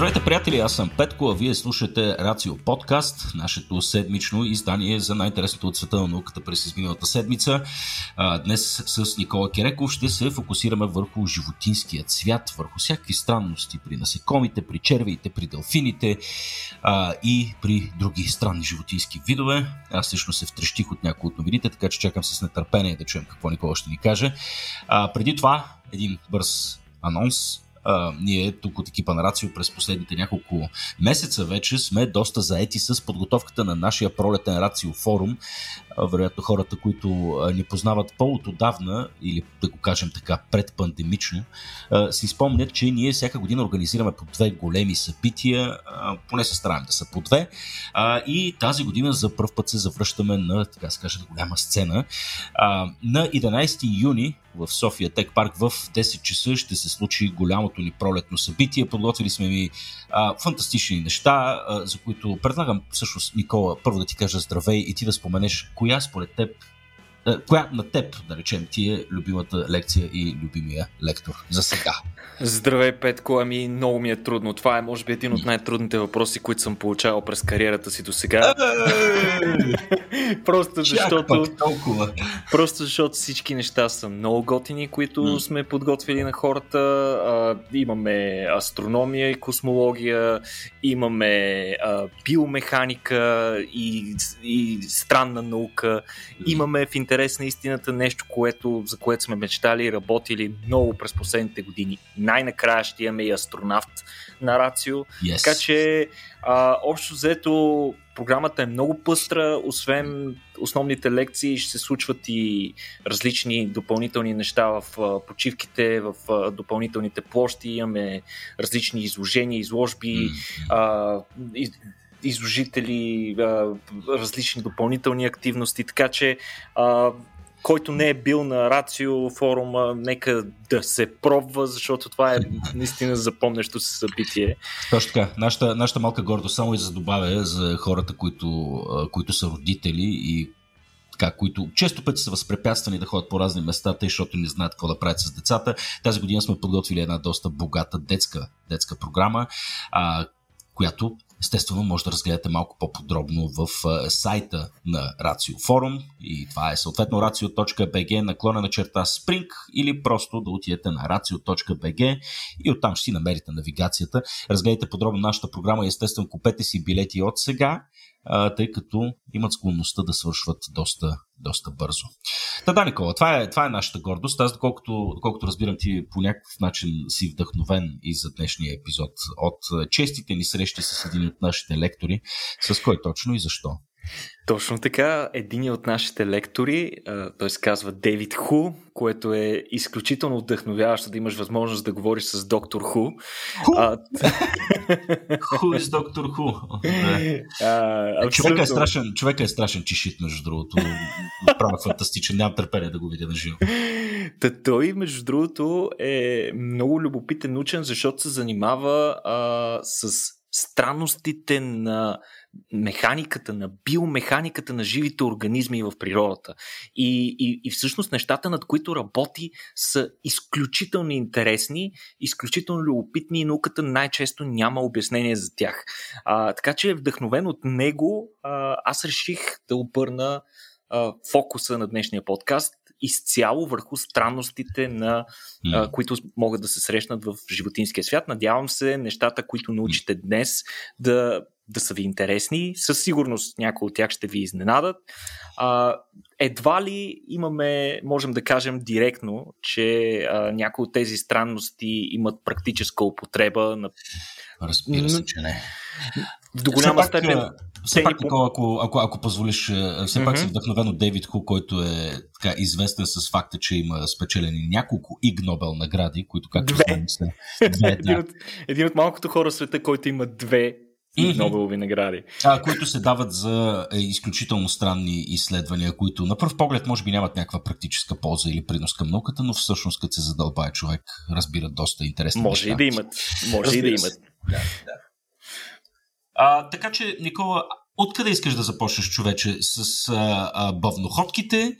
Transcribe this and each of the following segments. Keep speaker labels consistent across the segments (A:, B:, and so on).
A: Здравейте, приятели! Аз съм Петко, а вие слушате Рацио Подкаст, нашето седмично издание за най-интересното от света на науката през изминалата седмица. Днес с Никола Кереков ще се фокусираме върху животинският свят, върху всякакви странности при насекомите, при червиите, при делфините и при други странни животински видове. Аз лично се втрещих от някои от новините, така че чакам с нетърпение да чуем какво Никола ще ни каже. Преди това, един бърз анонс а, ние тук от екипа на Рацио през последните няколко месеца вече сме доста заети с подготовката на нашия пролетен Рацио форум. Вероятно хората, които ни познават по-от отдавна, или да го кажем така предпандемично, си спомнят, че ние всяка година организираме по две големи събития, поне се стараем да са по две, и тази година за първ път се завръщаме на, така се каже, голяма сцена. На 11 юни в София Тек парк в 10 часа ще се случи голямото ни пролетно събитие. Подготвили сме ми а, фантастични неща, а, за които предлагам всъщност, Никола, първо да ти кажа здравей и ти да споменеш коя според теб коя на теб, да речем, ти е любимата лекция и любимия лектор за сега?
B: Здравей, Петко. Ами, много ми е трудно. Това е, може би, един от най-трудните въпроси, които съм получавал през кариерата си до сега. просто защото... Просто защото всички неща са много готини, които сме подготвили на хората. А, имаме астрономия и космология, имаме а, биомеханика и, и странна наука, имаме в интерес на истината нещо, което, за което сме мечтали и работили много през последните години. Най-накрая ще имаме и астронавт на Рацио. Yes. Така че, а, общо взето, програмата е много пъстра, освен основните лекции ще се случват и различни допълнителни неща в почивките, в допълнителните площи, имаме различни изложения, изложби, mm-hmm. а, изложители, различни допълнителни активности, така че който не е бил на Рацио форума, нека да се пробва, защото това е наистина запомнящо се събитие.
A: Точно така. Нашата, нашата малка гордост, само и за добавя за хората, които, които са родители и които често пъти са възпрепятствани да ходят по разни места, тъй, защото не знаят какво да правят с децата. Тази година сме подготвили една доста богата детска, детска програма, а, която естествено може да разгледате малко по-подробно в сайта на Рацио Форум. И това е съответно racio.bg наклона на черта Spring или просто да отидете на racio.bg и оттам ще си намерите навигацията. Разгледайте подробно нашата програма. И естествено купете си билети от сега тъй като имат склонността да свършват доста, доста бързо. Та да, Никола, това е, това е нашата гордост. Аз, доколкото, доколкото разбирам, ти по някакъв начин си вдъхновен и за днешния епизод от честите ни срещи с един от нашите лектори. С кой точно и защо?
B: Точно така. Един от нашите лектори, той се казва Дейвид Ху, което е изключително вдъхновяващо да имаш възможност да говориш с доктор Ху.
A: Ху из доктор Ху. Човека е страшен, човека е страшен чешит, между другото. Правя фантастичен, нямам търпение да го видя на живо.
B: Та той, между другото, е много любопитен учен, защото се занимава а, с странностите на механиката, на биомеханиката на живите организми в природата. И, и, и всъщност нещата, над които работи, са изключително интересни, изключително любопитни и науката най-често няма обяснение за тях. А, така че, вдъхновен от него, а, аз реших да обърна а, фокуса на днешния подкаст изцяло върху странностите, на, а, които могат да се срещнат в животинския свят. Надявам се нещата, които научите днес, да да са ви интересни. Със сигурност някои от тях ще ви изненадат. А, едва ли имаме, можем да кажем директно, че а, някои от тези странности имат практическа употреба. На...
A: Разбира се, че не.
B: До голяма степен. Пак,
A: все пак, Никола, ако, ако, ако позволиш, все mm-hmm. пак си вдъхновен от Дейвид Ху, който е така известен с факта, че има спечелени няколко Иг Нобел награди, които, както
B: две. са две, един, от, един от малкото хора в света, който има две и Нобелови награди.
A: А, които се дават за е, изключително странни изследвания, които на пръв поглед може би нямат някаква практическа полза или принос към науката, но всъщност като се задълбае човек, разбират доста интересни
B: Може неща. и да имат. Може Разбира и да имат. Да, да.
A: А, така че, Никола, Откъде искаш да започнеш, човече? С а, а, бъвноходките,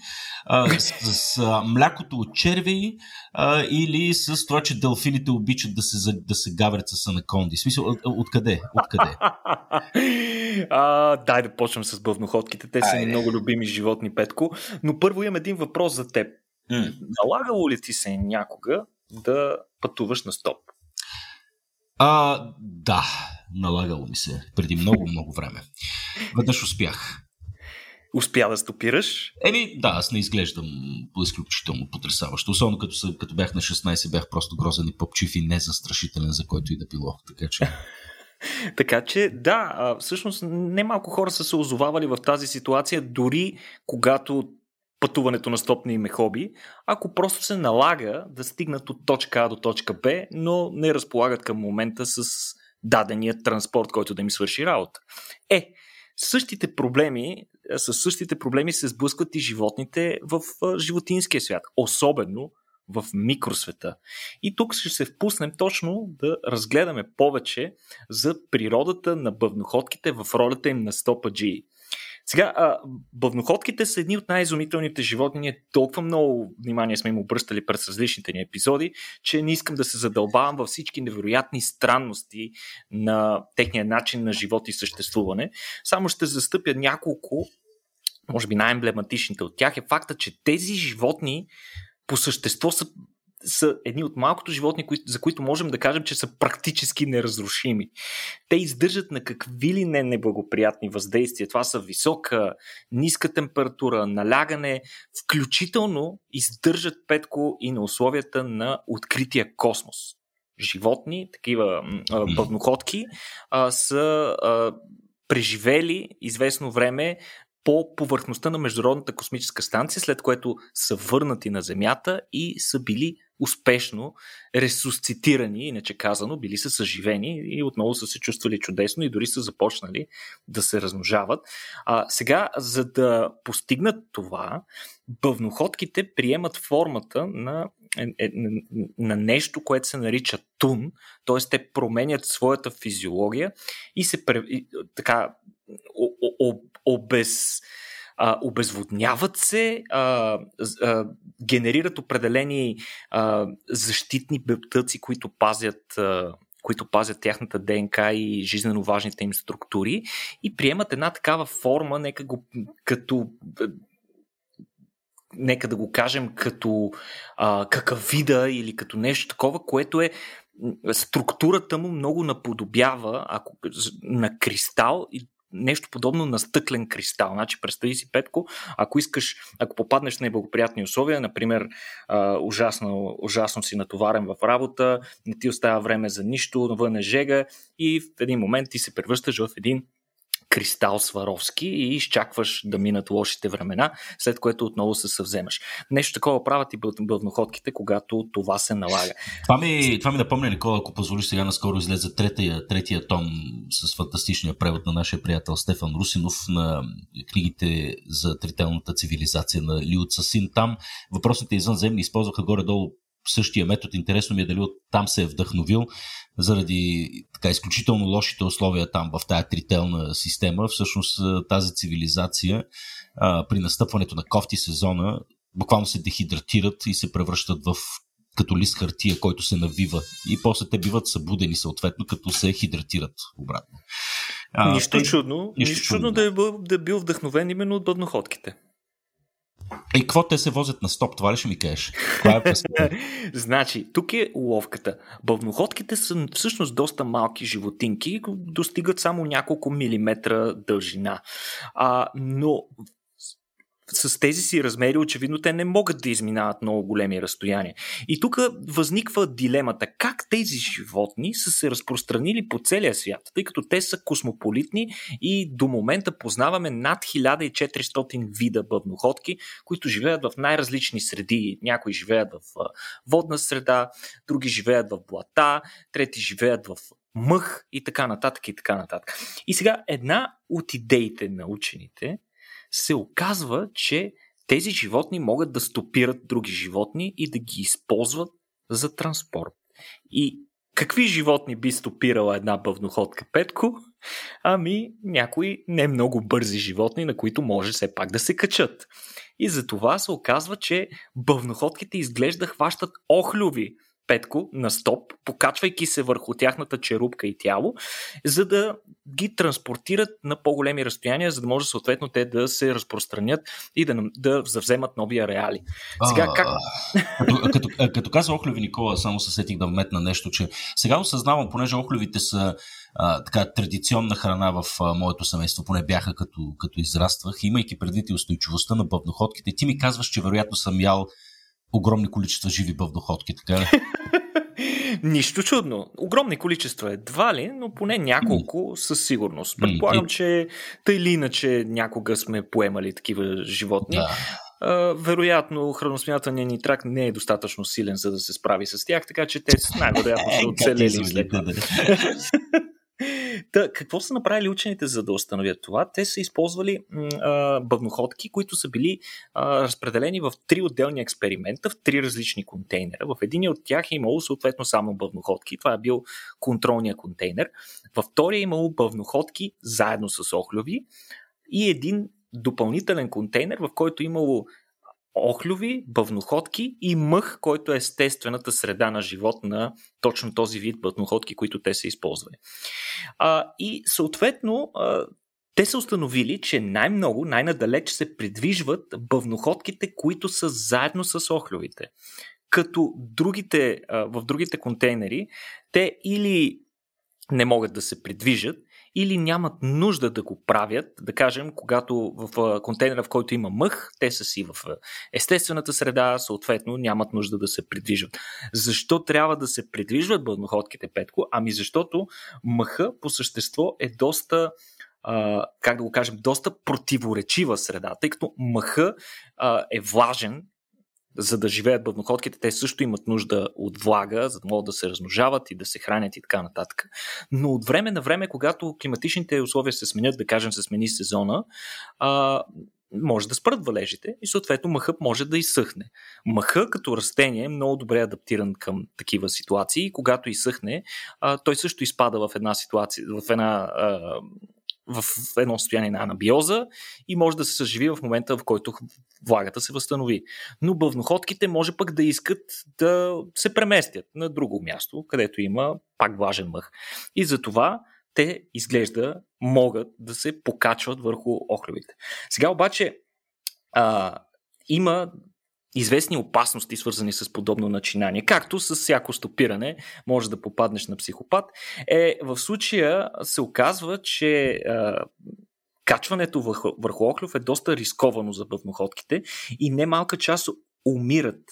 A: а, с, с а, млякото от черви а, или с това, че делфините обичат да се, да се гаврят с анаконди? В смисъл, от, откъде? откъде?
B: а, дай да почнем с бъвноходките. Те са ни много любими животни, Петко. Но първо имам един въпрос за теб. Mm. Налагало ли ти се някога да пътуваш на стоп?
A: А, да, налагало ми се преди много, много време. Веднъж успях.
B: Успя да стопираш?
A: Еми, да, аз не изглеждам изключително потрясаващо. Особено като, като бях на 16, бях просто грозен и попчив и не застрашителен, за който и да било. Така че...
B: така че, да, всъщност немалко хора са се озовавали в тази ситуация, дори когато пътуването на стоп не им е хоби, ако просто се налага да стигнат от точка А до точка Б, но не разполагат към момента с дадения транспорт, който да им свърши работа. Е, същите проблеми, с същите проблеми се сблъскват и животните в животинския свят, особено в микросвета. И тук ще се впуснем точно да разгледаме повече за природата на бъвноходките в ролята им на стопаджи. Сега, а, бъвноходките са едни от най-изумителните животни. Ние толкова много внимание сме им обръщали през различните ни епизоди, че не искам да се задълбавам във всички невероятни странности на техния начин на живот и съществуване. Само ще застъпя няколко, може би най-емблематичните от тях е факта, че тези животни по същество са са едни от малкото животни, за които можем да кажем, че са практически неразрушими. Те издържат на какви ли не неблагоприятни въздействия. Това са висока, ниска температура, налягане, включително издържат петко и на условията на открития космос. Животни, такива бъдноходки, са а, преживели известно време по повърхността на Международната космическа станция, след което са върнати на Земята и са били успешно ресусцитирани, иначе казано, били са съживени и отново са се чувствали чудесно и дори са започнали да се размножават. А, сега, за да постигнат това, бъвноходките приемат формата на, е, е, на нещо, което се нарича тун, т.е. те променят своята физиология и се така обез а, обезводняват се, а, а, генерират определени а, защитни бептъци, които пазят а, които пазят тяхната ДНК и жизненно важните им структури и приемат една такава форма, нека го като нека да го кажем като а, какавида или като нещо такова, което е структурата му много наподобява ако, на кристал и нещо подобно на стъклен кристал. Значи, представи си, Петко, ако искаш, ако попаднеш в неблагоприятни условия, например, а, ужасно, ужасно си натоварен в работа, не ти остава време за нищо, навън е жега и в един момент ти се превръщаш в един кристал Сваровски и изчакваш да минат лошите времена, след което отново се съвземаш. Нещо такова правят и бълноходките, когато това се налага.
A: Това ми, това ми напомня, Никола, ако позволиш сега наскоро излезе третия, третия том с фантастичния превод на нашия приятел Стефан Русинов на книгите за трителната цивилизация на Лио Цасин. Там въпросните извънземни използваха горе-долу същия метод. Интересно ми е дали от там се е вдъхновил заради така изключително лошите условия там в тая трителна система. Всъщност тази цивилизация а, при настъпването на кофти сезона буквално се дехидратират и се превръщат в като лист хартия, който се навива и после те биват събудени съответно, като се хидратират обратно.
B: А, нищо тъй, чудно, нищо, нищо чудно да е, бил, да е бил вдъхновен именно от бъдноходките.
A: И какво те се возят на стоп? Това ли ще ми кажеш?
B: е значи, тук е уловката. Бълноходките са всъщност доста малки животинки, достигат само няколко милиметра дължина. А, но с тези си размери, очевидно, те не могат да изминават много големи разстояния. И тук възниква дилемата как тези животни са се разпространили по целия свят, тъй като те са космополитни и до момента познаваме над 1400 вида бъбноходки, които живеят в най-различни среди. Някои живеят в водна среда, други живеят в блата, трети живеят в мъх и така нататък и така нататък. И сега една от идеите на учените се оказва, че тези животни могат да стопират други животни и да ги използват за транспорт. И Какви животни би стопирала една бъвноходка, Петко? Ами, някои не много бързи животни, на които може все пак да се качат. И за това се оказва, че бъвноходките изглежда хващат охлюви, Петко на стоп, покачвайки се върху тяхната черупка и тяло, за да ги транспортират на по-големи разстояния, за да може съответно те да се разпространят и да, да завземат нови ареали. Сега как...
A: Като, като, като каза Охлюви Никола, само се сетих да вметна нещо, че сега осъзнавам, понеже Охлювите са а, така традиционна храна в а, моето семейство, поне бяха като, като израствах, имайки предвид и устойчивостта на бъвноходките. Ти ми казваш, че вероятно съм ял огромни количества живи бъвноходки, така ли?
B: Нищо чудно. Огромни количества едва ли, но поне няколко със сигурност. Предполагам, че тъй или иначе някога сме поемали такива животни. Да. Uh, вероятно, храносмятания ни трак не е достатъчно силен, за да се справи с тях, така че те най-вероятно са оцелели след Та, какво са направили учените за да установят това? Те са използвали а, бъвноходки, които са били а, разпределени в три отделни експеримента, в три различни контейнера. В един от тях е имало съответно само бъвноходки. Това е бил контролния контейнер. Във втория е имало бъвноходки заедно с охлюви и един допълнителен контейнер, в който е имало охлюви, бъвноходки и мъх, който е естествената среда на живот на точно този вид бъвноходки, които те са използвали. А, и съответно, а, те са установили, че най-много, най-надалеч се придвижват бъвноходките, които са заедно с охлювите. Като другите, а, в другите контейнери, те или не могат да се придвижат, или нямат нужда да го правят, да кажем, когато в контейнера, в който има мъх, те са си в естествената среда, съответно нямат нужда да се придвижват. Защо трябва да се придвижват бъдноходките, Петко? Ами защото мъха по същество е доста Uh, как да го кажем, доста противоречива среда, тъй като мъха uh, е влажен за да живеят бъвноходките, те също имат нужда от влага, за да могат да се размножават и да се хранят и така нататък. Но от време на време, когато климатичните условия се сменят, да кажем се смени сезона, а, може да спрат валежите и съответно мъхът може да изсъхне. Мъха като растение е много добре адаптиран към такива ситуации и когато изсъхне, а, той също изпада в една ситуация, в една а, в едно състояние на анабиоза и може да се съживи в момента, в който влагата се възстанови. Но бъвноходките може пък да искат да се преместят на друго място, където има пак влажен мъх. И затова те изглежда могат да се покачват върху охлювите. Сега обаче а, има известни опасности, свързани с подобно начинание, както с всяко стопиране може да попаднеш на психопат, е в случая се оказва, че е, качването върху, върху охлюв е доста рисковано за бъвноходките и немалка част умират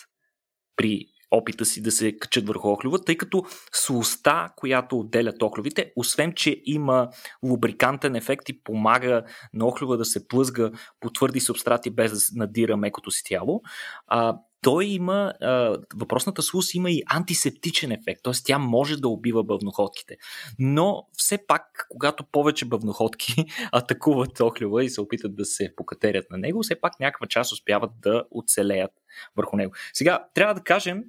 B: при опита си да се качат върху охлюва, тъй като слоста, която отделят охлювите, освен че има лубрикантен ефект и помага на охлюва да се плъзга по твърди субстрати без да надира мекото си тяло, а, той има, а, въпросната слус има и антисептичен ефект, т.е. тя може да убива бъвноходките. Но все пак, когато повече бъвноходки атакуват охлюва и се опитат да се покатерят на него, все пак някаква част успяват да оцелеят върху него. Сега, трябва да кажем,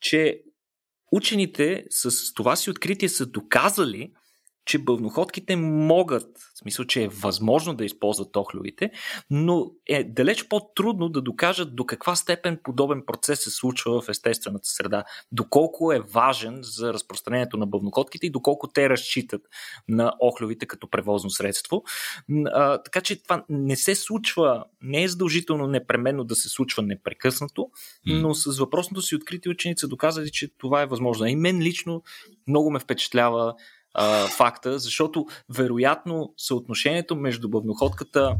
B: че учените с това си откритие са доказали, че бълноходките могат, в смисъл, че е възможно да използват охлювите, но е далеч по-трудно да докажат до каква степен подобен процес се случва в естествената среда, доколко е важен за разпространението на бълнокотките и доколко те разчитат на охлювите като превозно средство. А, така че това не се случва, не е задължително непременно да се случва непрекъснато, но с въпросното си открити ученица доказали, че това е възможно. И мен лично много ме впечатлява а, факта, защото вероятно съотношението между бъвноходката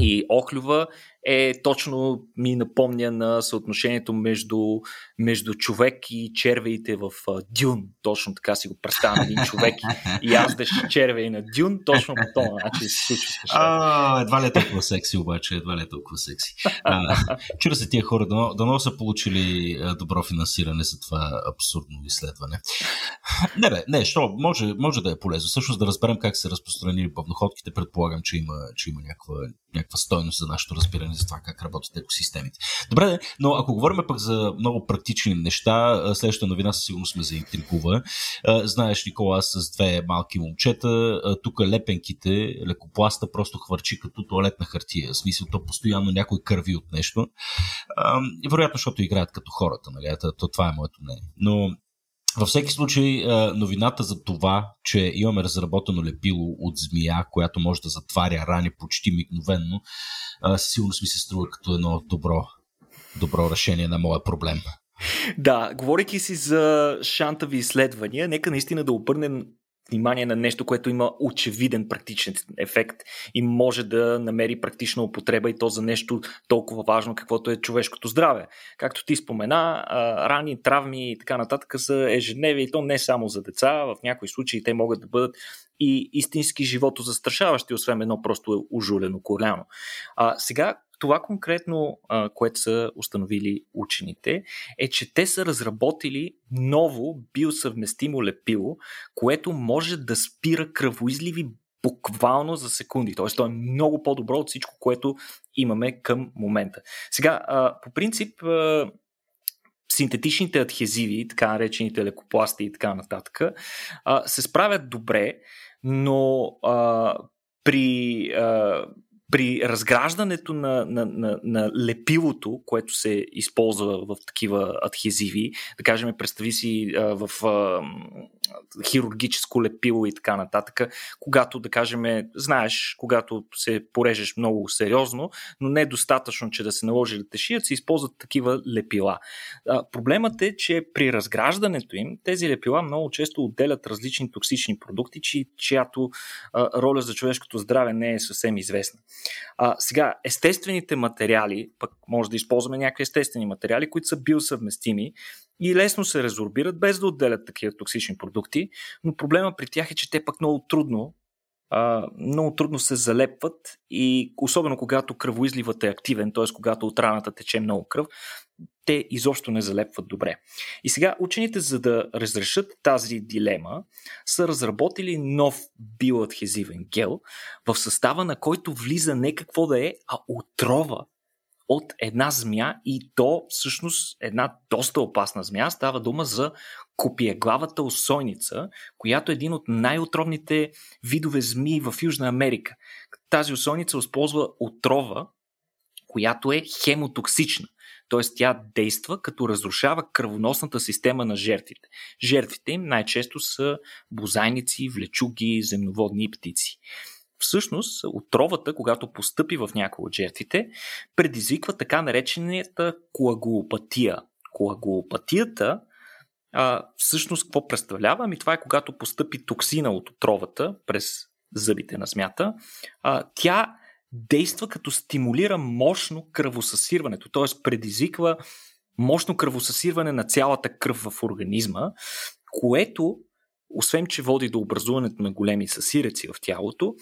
B: и Охлюва е точно ми напомня на съотношението между, между човек и червеите в Дюн. Точно така си го представям един човек и яздеш червей на Дюн, точно по този начин се случва.
A: А, едва ли е толкова секси, обаче, едва ли е толкова секси. чура се тия хора, дано, дано са получили добро финансиране за това абсурдно изследване. Не, бе, не, що, може, може да е полезно. Всъщност да разберем как се разпространили пъвноходките, предполагам, че има, че има някаква, някаква стойност за нашето разбиране данни за това как работят екосистемите. Добре, но ако говорим пък за много практични неща, следващата новина със сигурност ме заинтригува. Знаеш, Никола, аз с две малки момчета, тук лепенките, лекопласта просто хвърчи като туалетна хартия. В смисъл, то постоянно някой кърви от нещо. Вероятно, защото играят като хората, нали? То, това е моето мнение. Но във всеки случай, новината за това, че имаме разработено лепило от змия, която може да затваря рани почти мигновенно, сигурно ми се струва като едно добро, добро решение на моя проблем.
B: Да, говорейки си за шантави изследвания, нека наистина да обърнем внимание на нещо, което има очевиден практичен ефект и може да намери практична употреба и то за нещо толкова важно, каквото е човешкото здраве. Както ти спомена, рани, травми и така нататък са ежедневие и то не само за деца, в някои случаи те могат да бъдат и истински живото застрашаващи, освен едно просто ужулено коляно. А, сега, това конкретно, което са установили учените, е, че те са разработили ново биосъвместимо лепило, което може да спира кръвоизливи буквално за секунди. Тоест, то е много по-добро от всичко, което имаме към момента. Сега, по принцип, синтетичните адхезиви, така наречените лекопласти и така нататък, се справят добре, но при при разграждането на, на, на, на лепилото, което се използва в такива адхезиви, да кажем, представи си а, в а, хирургическо лепило и така нататък, когато, да кажем, знаеш, когато се порежеш много сериозно, но не е достатъчно, че да се наложи летешият, се използват такива лепила. А, проблемът е, че при разграждането им тези лепила много често отделят различни токсични продукти, чи, чиято а, роля за човешкото здраве не е съвсем известна. А, сега, естествените материали, пък може да използваме някакви естествени материали, които са биосъвместими и лесно се резорбират, без да отделят такива токсични продукти, но проблема при тях е, че те пък много трудно а, много трудно се залепват и особено когато кръвоизливът е активен, т.е. когато от раната тече много кръв, те изобщо не залепват добре. И сега учените, за да разрешат тази дилема, са разработили нов биоадхезивен гел, в състава на който влиза не какво да е, а отрова от една змия и то всъщност една доста опасна змия. Става дума за копиеглавата осойница, която е един от най-отровните видове змии в Южна Америка. Тази осойница използва отрова, която е хемотоксична. Т.е. тя действа като разрушава кръвоносната система на жертвите. Жертвите им най-често са бозайници, влечуги, земноводни птици. Всъщност, отровата, когато постъпи в някои от жертвите, предизвиква така наречената коагулопатия. Коагулопатията а, всъщност какво представлява? Ами това е когато постъпи токсина от отровата през зъбите на змята, а, тя действа като стимулира мощно кръвосъсирването, т.е. предизвиква мощно кръвосъсирване на цялата кръв в организма, което, освен че води до образуването на големи съсиреци в тялото,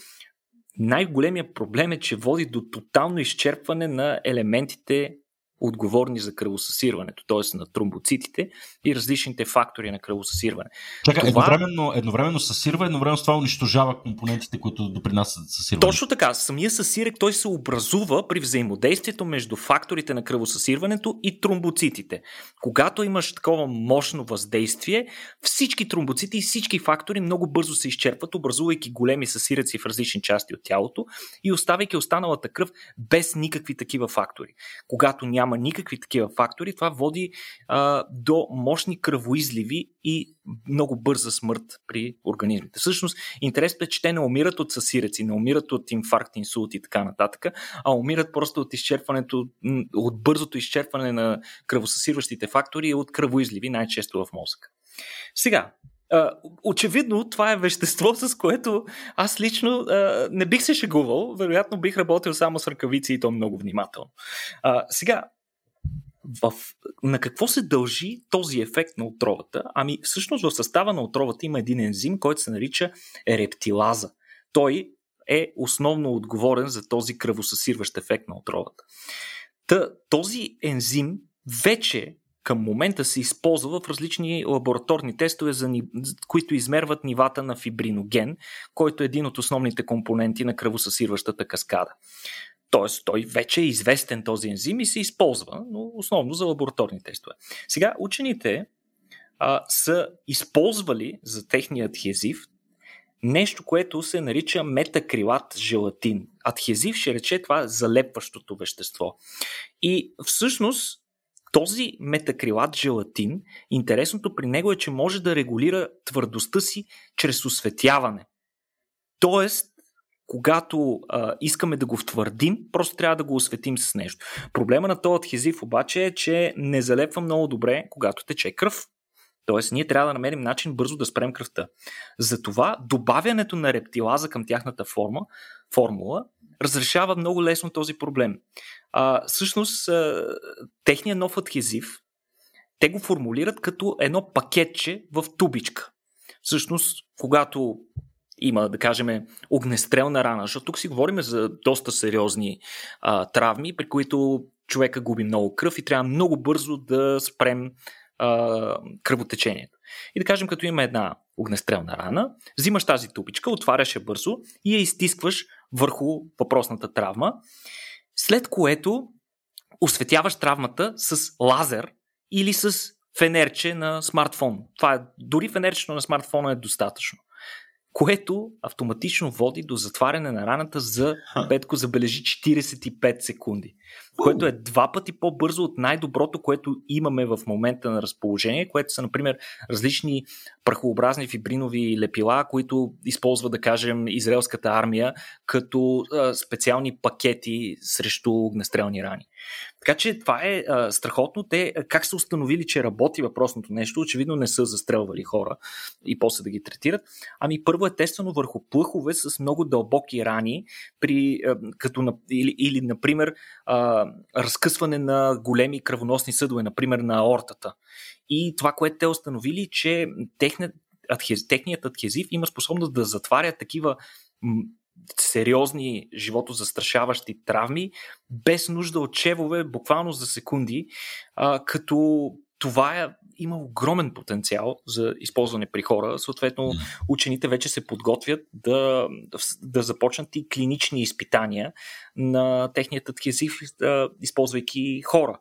B: най-големият проблем е, че води до тотално изчерпване на елементите отговорни за кръвосъсирването, т.е. на тромбоцитите и различните фактори на кръвосъсирване.
A: Чакай, това... едновременно, едновременно съсирва, едновременно с това унищожава компонентите, които допринасят съсирването.
B: Точно така. Самия съсирек той се образува при взаимодействието между факторите на кръвосъсирването и тромбоцитите. Когато имаш такова мощно въздействие, всички тромбоцити и всички фактори много бързо се изчерпват, образувайки големи съсиреци в различни части от тялото и оставяйки останалата кръв без никакви такива фактори. Когато няма няма никакви такива фактори, това води а, до мощни кръвоизливи и много бърза смърт при организмите. Всъщност, интересното е, че те не умират от съсиреци, не умират от инфаркт, инсулт и така нататък, а умират просто от изчерпването, от бързото изчерпване на кръвосъсирващите фактори и от кръвоизливи, най-често в мозъка. Сега, очевидно, това е вещество, с което аз лично не бих се шегувал. Вероятно бих работил само с ръкавици и то много внимателно. Сега, в, на какво се дължи този ефект на отровата? Ами всъщност в състава на отровата има един ензим, който се нарича рептилаза. Той е основно отговорен за този кръвосъсирващ ефект на отровата. Та, този ензим вече към момента се използва в различни лабораторни тестове, за, които измерват нивата на фибриноген, който е един от основните компоненти на кръвосъсирващата каскада. Тоест, той вече е известен този ензим и се използва, но основно за лабораторни тестове. Сега, учените а, са използвали за техния адхезив нещо, което се нарича метакрилат желатин. Адхезив ще рече това залепващото вещество. И всъщност този метакрилат желатин, интересното при него е, че може да регулира твърдостта си чрез осветяване. Тоест, когато а, искаме да го втвърдим, просто трябва да го осветим с нещо. Проблема на този адхезив обаче е, че не залепва много добре, когато тече кръв. Тоест, ние трябва да намерим начин бързо да спрем кръвта. Затова добавянето на рептилаза към тяхната форма, формула разрешава много лесно този проблем. А, всъщност, а, техният нов адхезив, те го формулират като едно пакетче в тубичка. Всъщност, когато има, да кажем, огнестрелна рана, защото тук си говорим за доста сериозни а, травми, при които човека губи много кръв и трябва много бързо да спрем а, кръвотечението. И да кажем, като има една огнестрелна рана, взимаш тази тубичка, отваряш я бързо и я изтискваш върху въпросната травма, след което осветяваш травмата с лазер или с фенерче на смартфон. Това е, дори фенерчето на смартфона е достатъчно което автоматично води до затваряне на раната за, Петко забележи, 45 секунди. Което е два пъти по-бързо от най-доброто, което имаме в момента на разположение, което са, например, различни прахообразни фибринови лепила, които използва, да кажем, израелската армия като специални пакети срещу огнестрелни рани. Така че това е а, страхотно. Те как са установили, че работи въпросното нещо? Очевидно не са застрелвали хора и после да ги третират. Ами първо е тествано върху плъхове с много дълбоки рани, при, а, като, или, или, например, а, разкъсване на големи кръвоносни съдове, например на аортата. И това, което те установили, че техният, адхез, техният адхезив има способност да затваря такива сериозни живото застрашаващи травми, без нужда от чевове, буквално за секунди, а, като това е, има огромен потенциал за използване при хора. Съответно, учените вече се подготвят да, да започнат и клинични изпитания на техният адхезив, използвайки хора.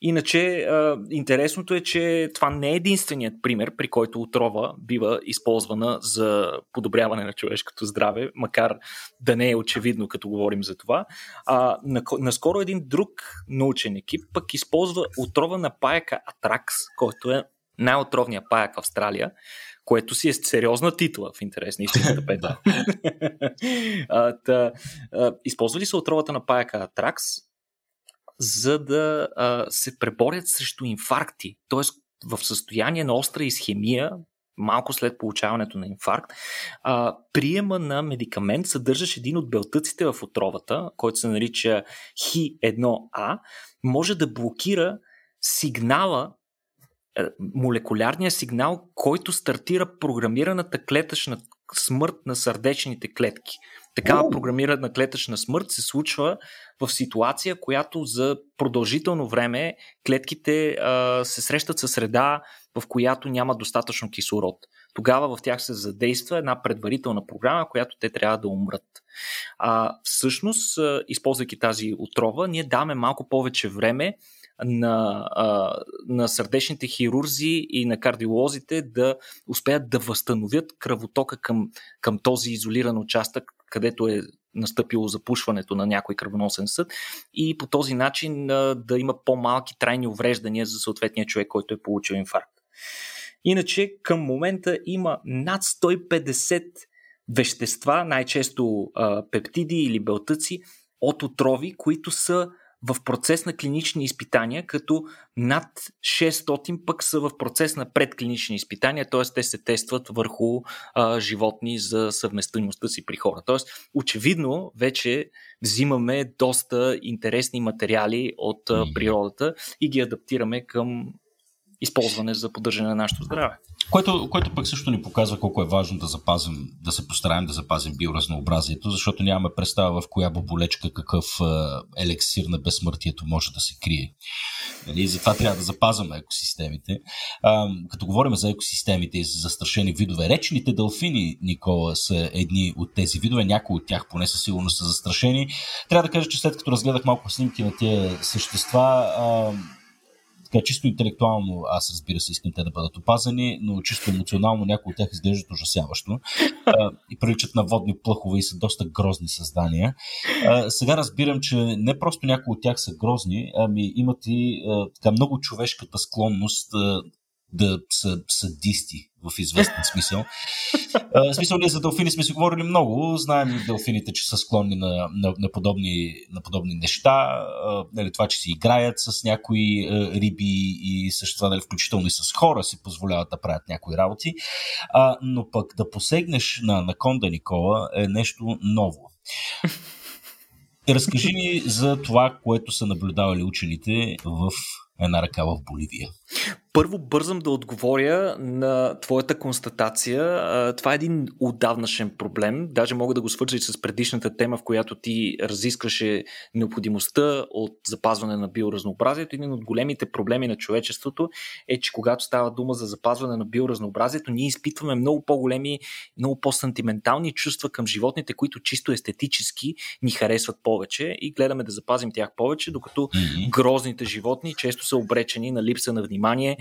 B: Иначе, а, интересното е, че това не е единственият пример, при който отрова бива използвана за подобряване на човешкото здраве, макар да не е очевидно, като говорим за това. А, наскоро един друг научен екип пък използва отрова на паяка Атракс, който е най-отровният паяк в Австралия, което си е сериозна титла в интерес на истината, Петър. използвали са отровата на паяка Атракс, за да а, се преборят срещу инфаркти, т.е. в състояние на остра изхемия, малко след получаването на инфаркт, а, приема на медикамент съдържаш един от белтъците в отровата, който се нарича Хи1А, може да блокира сигнала, е, молекулярния сигнал, който стартира програмираната клетъчна смърт на сърдечните клетки. Такава програмирана клетъчна смърт се случва в ситуация, която за продължително време клетките а, се срещат със среда, в която няма достатъчно кислород. Тогава в тях се задейства една предварителна програма, която те трябва да умрат. А, всъщност, използвайки тази отрова, ние даваме малко повече време на, на сърдечните хирурзи и на кардиолозите да успеят да възстановят кръвотока към, към този изолиран участък, където е настъпило запушването на някой кръвоносен съд и по този начин да има по-малки трайни увреждания за съответния човек, който е получил инфаркт. Иначе към момента има над 150 вещества, най-често а, пептиди или белтъци от отрови, които са в процес на клинични изпитания, като над 600 пък са в процес на предклинични изпитания, т.е. те се тестват върху а, животни за съвместимостта си при хора. Т.е. очевидно вече взимаме доста интересни материали от а, природата и ги адаптираме към използване за поддържане на нашето здраве.
A: Което, което пък също ни показва колко е важно да запазим, да се постараем да запазим биоразнообразието, защото нямаме представа в коя боболечка какъв елексир на безсмъртието може да се крие. Нали? Затова трябва да запазваме екосистемите. А, като говорим за екосистемите и за застрашени видове, речните делфини, Никола, са едни от тези видове. Някои от тях поне със сигурност са застрашени. Трябва да кажа, че след като разгледах малко снимки на тези същества, а, така, чисто интелектуално аз разбира се искам те да бъдат опазени, но чисто емоционално някои от тях изглеждат ужасяващо а, и приличат на водни плъхове и са доста грозни създания. А, сега разбирам, че не просто някои от тях са грозни, ами имат и а, така много човешката склонност а, да са садисти в известен смисъл. В смисъл, ние за делфини сме си говорили много. Знаем делфините, че са склонни на, на, на, подобни, на подобни неща. Нали, това, че си играят с някои риби и също това, нали, включително и с хора си позволяват да правят някои работи. А, но пък да посегнеш на анаконда, Никола, е нещо ново. Разкажи ни за това, което са наблюдавали учените в една ръка в Боливия.
B: Първо бързам да отговоря на твоята констатация. Това е един отдавнашен проблем. Даже мога да го свържа и с предишната тема, в която ти разискваше необходимостта от запазване на биоразнообразието. Един от големите проблеми на човечеството е, че когато става дума за запазване на биоразнообразието, ние изпитваме много по-големи, много по-сантиментални чувства към животните, които чисто естетически ни харесват повече и гледаме да запазим тях повече, докато mm-hmm. грозните животни често са обречени на липса на внимание,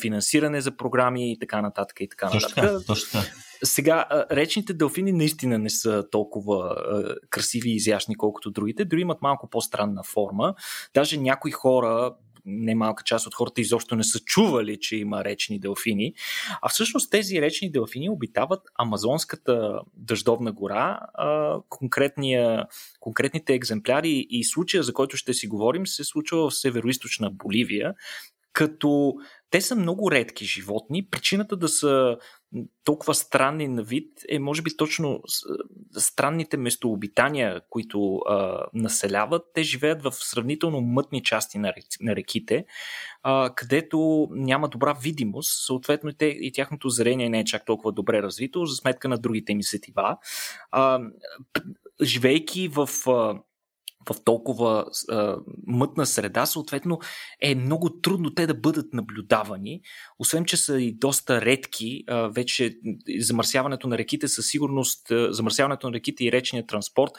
B: финансиране за програми и така нататък. И така
A: нататък. Точно, точно.
B: Сега, речните делфини наистина не са толкова красиви и изящни, колкото другите. Дори имат малко по-странна форма. Даже някои хора, немалка част от хората изобщо не са чували, че има речни делфини. А всъщност тези речни делфини обитават Амазонската дъждовна гора. конкретните екземпляри и случая, за който ще си говорим, се случва в северо Боливия, като те са много редки животни. Причината да са толкова странни на вид е може би точно странните местообитания, които а, населяват. Те живеят в сравнително мътни части на, на реките, а, където няма добра видимост, съответно и, те, и тяхното зрение не е чак толкова добре развито, за сметка на другите им сетива. А, живейки в а, в толкова а, мътна среда, съответно е много трудно те да бъдат наблюдавани. Освен, че са и доста редки, а, вече замърсяването на реките със сигурност, а, замърсяването на реките и речния транспорт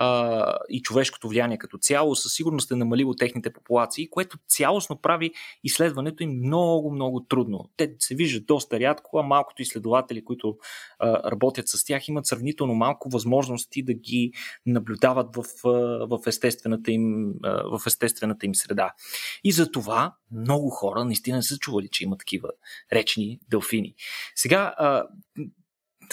B: а, и човешкото влияние като цяло със сигурност е намалило техните популации, което цялостно прави изследването им много, много трудно. Те се виждат доста рядко, а малкото изследователи, които а, работят с тях, имат сравнително малко възможности да ги наблюдават в, в, естествената, им, в естествената им среда. И за това много хора наистина не са чували, че има такива речни делфини. Сега,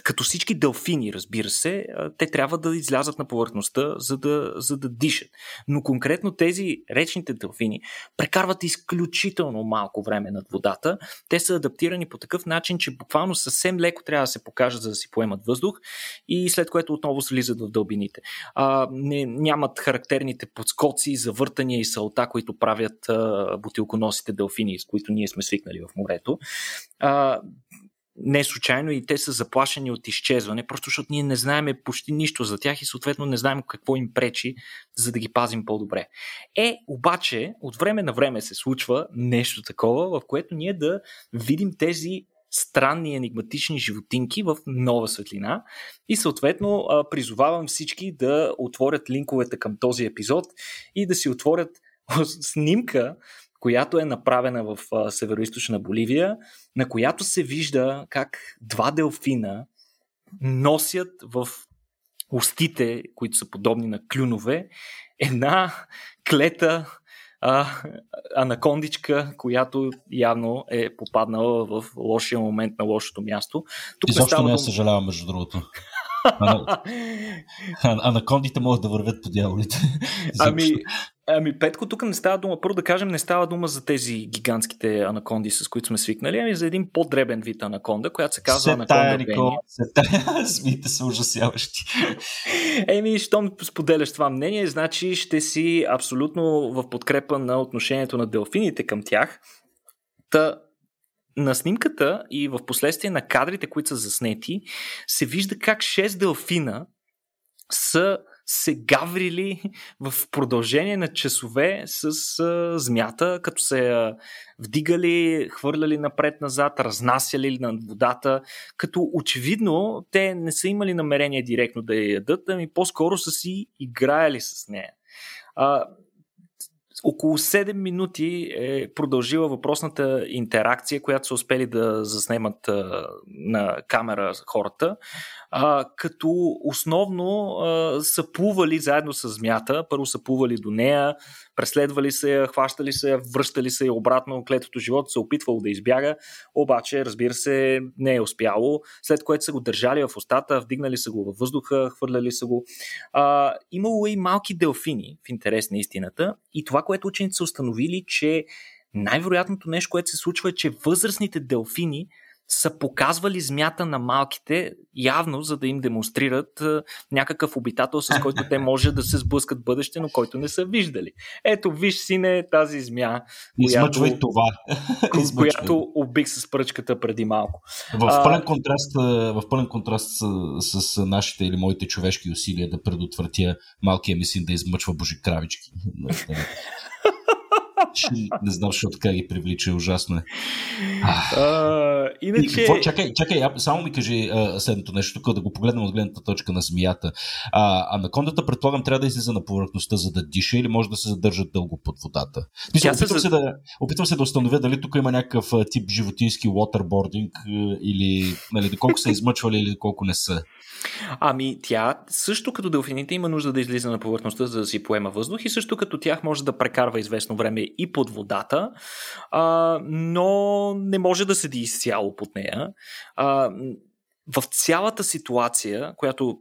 B: като всички делфини, разбира се, те трябва да излязат на повърхността, за да, за да дишат. Но конкретно тези речните делфини прекарват изключително малко време над водата. Те са адаптирани по такъв начин, че буквално съвсем леко трябва да се покажат, за да си поемат въздух и след което отново слизат в дълбините. А, не, нямат характерните подскоци, завъртания и салта, които правят а, бутилконосите делфини, с които ние сме свикнали в морето. А, не случайно и те са заплашени от изчезване, просто защото ние не знаем почти нищо за тях и съответно не знаем какво им пречи, за да ги пазим по-добре. Е, обаче, от време на време се случва нещо такова, в което ние да видим тези странни енигматични животинки в нова светлина и съответно призовавам всички да отворят линковете към този епизод и да си отворят снимка която е направена в северо Боливия, на която се вижда как два делфина носят в устите, които са подобни на клюнове, една клета а, анакондичка, която явно е попаднала в лошия момент на лошото място.
A: Тук Изобщо не, не съжалявам, между другото. Анакондите могат да вървят по дяволите.
B: ами, ами, Петко, тук не става дума, първо да кажем, не става дума за тези гигантските анаконди, с които сме свикнали, ами за един по-дребен вид анаконда, която се казва се анаконда тая, Никол,
A: се тая, смите са ужасяващи.
B: Еми, щом споделяш това мнение, значи ще си абсолютно в подкрепа на отношението на делфините към тях, Та, на снимката и в последствие на кадрите, които са заснети, се вижда как 6 делфина са се гаврили в продължение на часове с а, змята, като се а, вдигали, хвърляли напред-назад, разнасяли над водата, като очевидно те не са имали намерение директно да я ядат, ами по-скоро са си играели с нея. А, около 7 минути е продължила въпросната интеракция, която са успели да заснемат на камера хората като основно са плували заедно с змята. Първо са плували до нея, преследвали се хващали се връщали се обратно. Клетото живот се опитвало да избяга, обаче, разбира се, не е успяло. След което са го държали в устата, вдигнали са го във въздуха, хвърляли са го. А, имало е и малки делфини, в интерес на истината. И това, което учените са установили, че най-вероятното нещо, което се случва е, че възрастните делфини – са показвали змята на малките, явно за да им демонстрират а, някакъв обитател, с който те може да се сблъскат бъдеще, но който не са виждали. Ето, виж сине тази змя,
A: която, това.
B: която убих с пръчката преди малко.
A: В пълен контраст, в пълен контраст с, с нашите или моите човешки усилия да предотвратя малкия ми син да измъчва божи кравички. не знам, защото така ги привлича. Ужасно е.
B: А, иначе... И какво,
A: чакай, чакай, само ми кажи а, следното нещо, тук да го погледнем от гледната точка на змията. А, анакондата, предполагам, трябва да излиза на повърхността, за да диша или може да се задържа дълго под водата. Мисля, опитвам, се... се да, опитвам се да установя дали тук има някакъв тип животински waterboarding или нали, доколко са измъчвали или колко не са.
B: Ами тя също като делфините има нужда да излиза на повърхността, за да си поема въздух и също като тях може да прекарва известно време и под водата, а, но не може да седи изцяло под нея. А, в цялата ситуация, която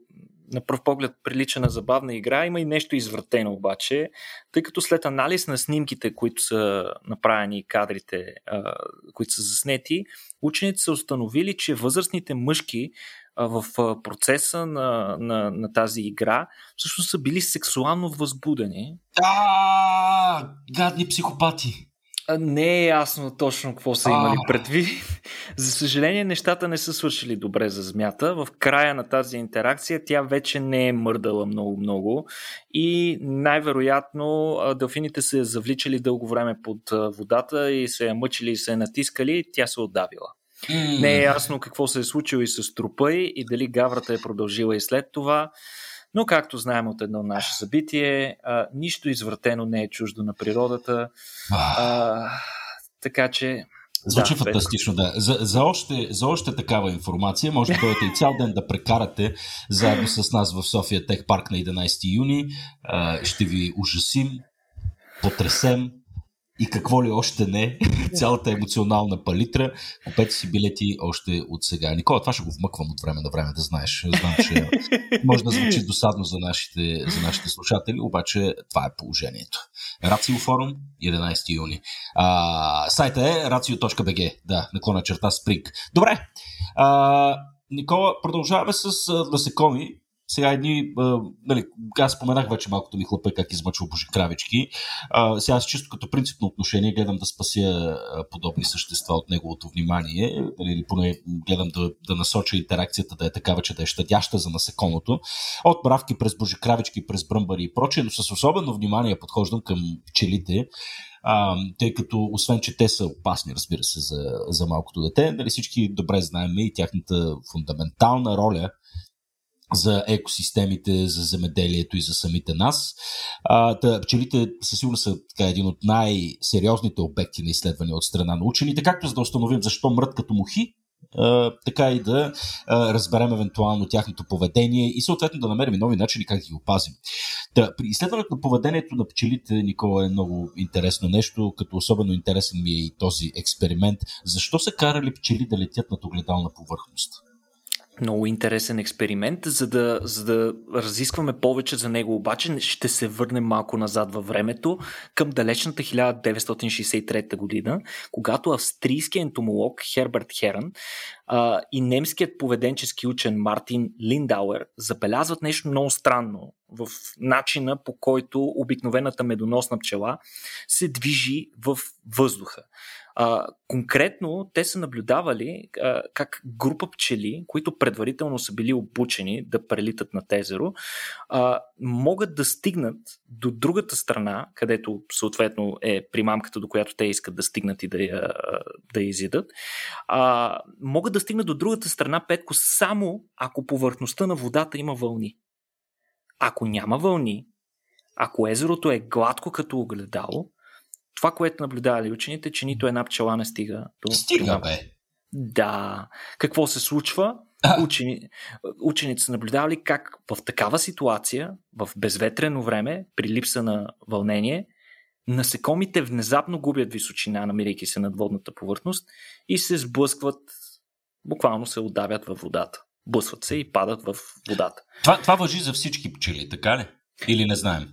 B: на пръв поглед прилича на забавна игра, има и нещо извратено обаче, тъй като след анализ на снимките, които са направени, кадрите, които са заснети, учените са установили, че възрастните мъжки в процеса на, на, на тази игра всъщност са били сексуално възбудени.
A: А, гадни психопати.
B: Не е ясно точно какво са имали предвид. За съжаление, нещата не са свършили добре за змята. В края на тази интеракция тя вече не е мърдала много-много и най-вероятно делфините се е завличали дълго време под водата и се е мъчили и се е натискали, тя се отдавила. Mm. Не е ясно какво се е случило и с трупа и, и дали гаврата е продължила и след това. Но както знаем от едно наше събитие, а, нищо извратено не е чуждо на природата. А, така че.
A: Звучи да, фантастично, да. За, за, още, за още такава информация може да бъдете и цял ден да прекарате заедно с нас в София Тех Парк на 11 юни. Ще ви ужасим, потресем, и какво ли още не, цялата емоционална палитра. Купете си билети още от сега. Никола, това ще го вмъквам от време на време, да знаеш. Знам, че може да звучи досадно за нашите, за нашите слушатели, обаче това е положението. Рацио форум, 11 юни. А, сайта е racio.bg, да, наклона черта Спринг. Добре. А, Никола, продължаваме с насекоми. Сега едни, а, нали, аз споменах вече малкото ми хлапе как измъчва божи кравички. А, сега с чисто като принципно отношение гледам да спася подобни същества от неговото внимание, нали, или поне гледам да, да насоча интеракцията да е такава, че да е щадяща за насекомото. От бравки през божи кравички, през бръмбари и прочее, но с особено внимание подхождам към пчелите, а, тъй като освен, че те са опасни, разбира се, за, за малкото дете, нали, всички добре знаем и тяхната фундаментална роля за екосистемите, за земеделието и за самите нас. А, да, пчелите със сигурност са така, един от най-сериозните обекти на изследвания от страна на учените, както за да установим защо мрът като мухи, Uh, така и да uh, разберем евентуално тяхното поведение и съответно да намерим нови начини как ги опазим. Да, при изследването на поведението на пчелите, Никола, е много интересно нещо, като особено интересен ми е и този експеримент. Защо са карали пчели да летят над огледална повърхност?
B: Много интересен експеримент, за да, за да разискваме повече за него, обаче ще се върнем малко назад във времето към далечната 1963 година, когато австрийският ентомолог Херберт Херън а, и немският поведенчески учен Мартин Линдауер забелязват нещо много странно в начина по който обикновената медоносна пчела се движи в въздуха. А, конкретно те са наблюдавали а, как група пчели, които предварително са били обучени да прелитат на Тезеро, а, могат да стигнат до другата страна, където съответно е примамката, до която те искат да стигнат и да я, да я изядат. А, могат да стигнат до другата страна, Петко, само ако повърхността на водата има вълни. Ако няма вълни, ако езерото е гладко като огледало, това, което наблюдавали учените, че нито една пчела не стига
A: до. Стига, бе.
B: Да. Какво се случва? Учени, учените са наблюдавали как в такава ситуация, в безветрено време, при липса на вълнение, насекомите внезапно губят височина, намирайки се над водната повърхност и се сблъскват, буквално се отдавят във водата. Блъсват се и падат в водата.
A: Това, това въжи за всички пчели, така ли? Или не знаем?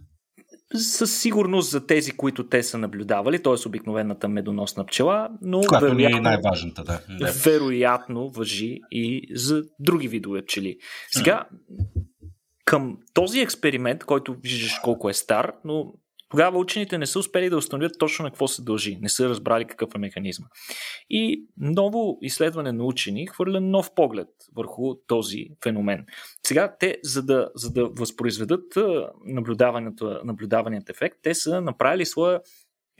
B: Със сигурност за тези, които те са наблюдавали, т.е. обикновената медоносна пчела, но
A: Която вероятно, е най-важната, да.
B: Вероятно въжи и за други видове пчели. Сега, към този експеримент, който виждаш колко е стар, но тогава учените не са успели да установят точно на какво се дължи, не са разбрали какъв е механизма. И ново изследване на учени хвърля нов поглед върху този феномен. Сега те, за да, за да възпроизведат наблюдаваният ефект, те са направили своя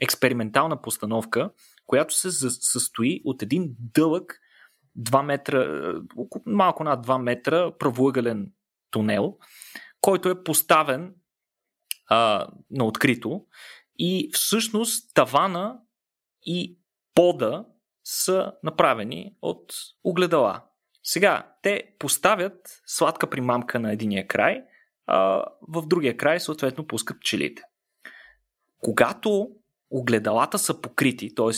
B: експериментална постановка, която се състои от един дълъг 2 метра, малко над 2 метра правоъгълен тунел, който е поставен а, на открито и всъщност тавана и пода са направени от огледала. Сега, те поставят сладка примамка на единия край, а в другия край съответно пускат пчелите. Когато огледалата са покрити, т.е.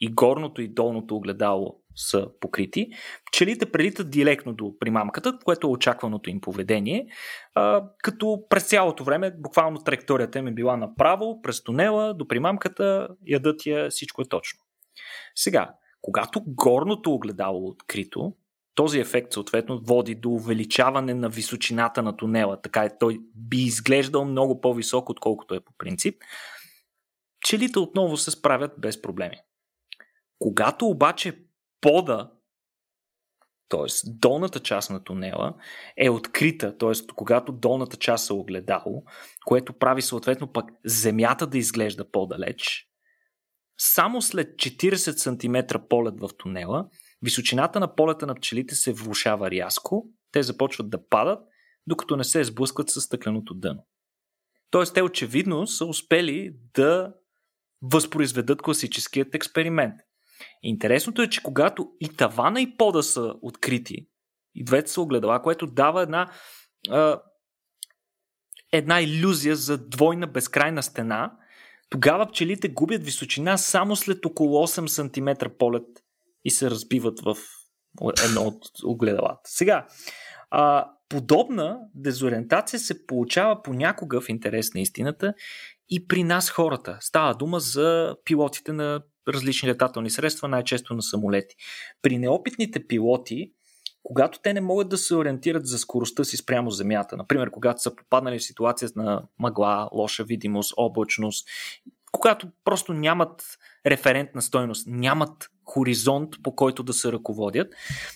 B: и горното и долното огледало са покрити. Пчелите прелитат директно до примамката, което е очакваното им поведение, като през цялото време, буквално траекторията им е била направо, през тунела, до примамката, ядат я, всичко е точно. Сега, когато горното огледало е открито, този ефект съответно води до увеличаване на височината на тунела, така е той би изглеждал много по-висок, отколкото е по принцип. Пчелите отново се справят без проблеми. Когато обаче пода, т.е. долната част на тунела е открита, т.е. когато долната част е огледало, което прави съответно пък земята да изглежда по-далеч, само след 40 см полет в тунела, височината на полета на пчелите се влушава рязко, те започват да падат, докато не се сблъскват с стъкленото дъно. Тоест, те очевидно са успели да възпроизведат класическият експеримент. Интересното е, че когато и тавана и пода са открити, и двете са огледала, което дава една, а, една иллюзия за двойна безкрайна стена, тогава пчелите губят височина само след около 8 см полет и се разбиват в едно от огледалата. Сега, а, подобна дезориентация се получава понякога в интерес на истината и при нас хората. Става дума за пилотите на различни летателни средства, най-често на самолети. При неопитните пилоти, когато те не могат да се ориентират за скоростта си спрямо Земята, например, когато са попаднали в ситуация на мъгла, лоша видимост, облачност, когато просто нямат референтна стойност, нямат хоризонт, по който да се ръководят,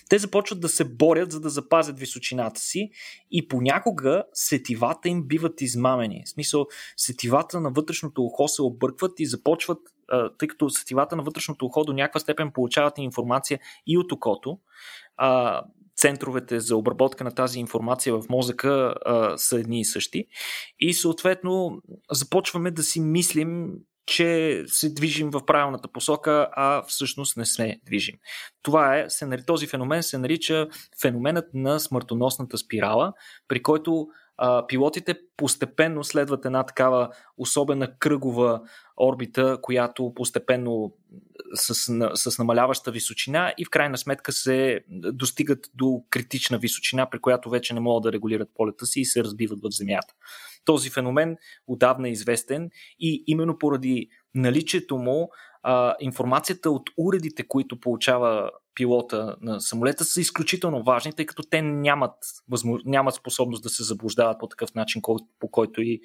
B: те започват да се борят, за да запазят височината си и понякога сетивата им биват измамени. В смисъл, сетивата на вътрешното ухо се объркват и започват, тъй като сетивата на вътрешното ухо до някаква степен получават информация и от окото, центровете за обработка на тази информация в мозъка а, са едни и същи. И съответно започваме да си мислим, че се движим в правилната посока, а всъщност не се движим. Това е, се, този феномен се нарича феноменът на смъртоносната спирала, при който а, пилотите постепенно следват една такава особена кръгова орбита, която постепенно с, с намаляваща височина и в крайна сметка се достигат до критична височина, при която вече не могат да регулират полета си и се разбиват в Земята. Този феномен отдавна е известен и именно поради наличието му а, информацията от уредите, които получава пилота на самолета са изключително важни, тъй като те нямат, възмож... нямат способност да се заблуждават по такъв начин, по който и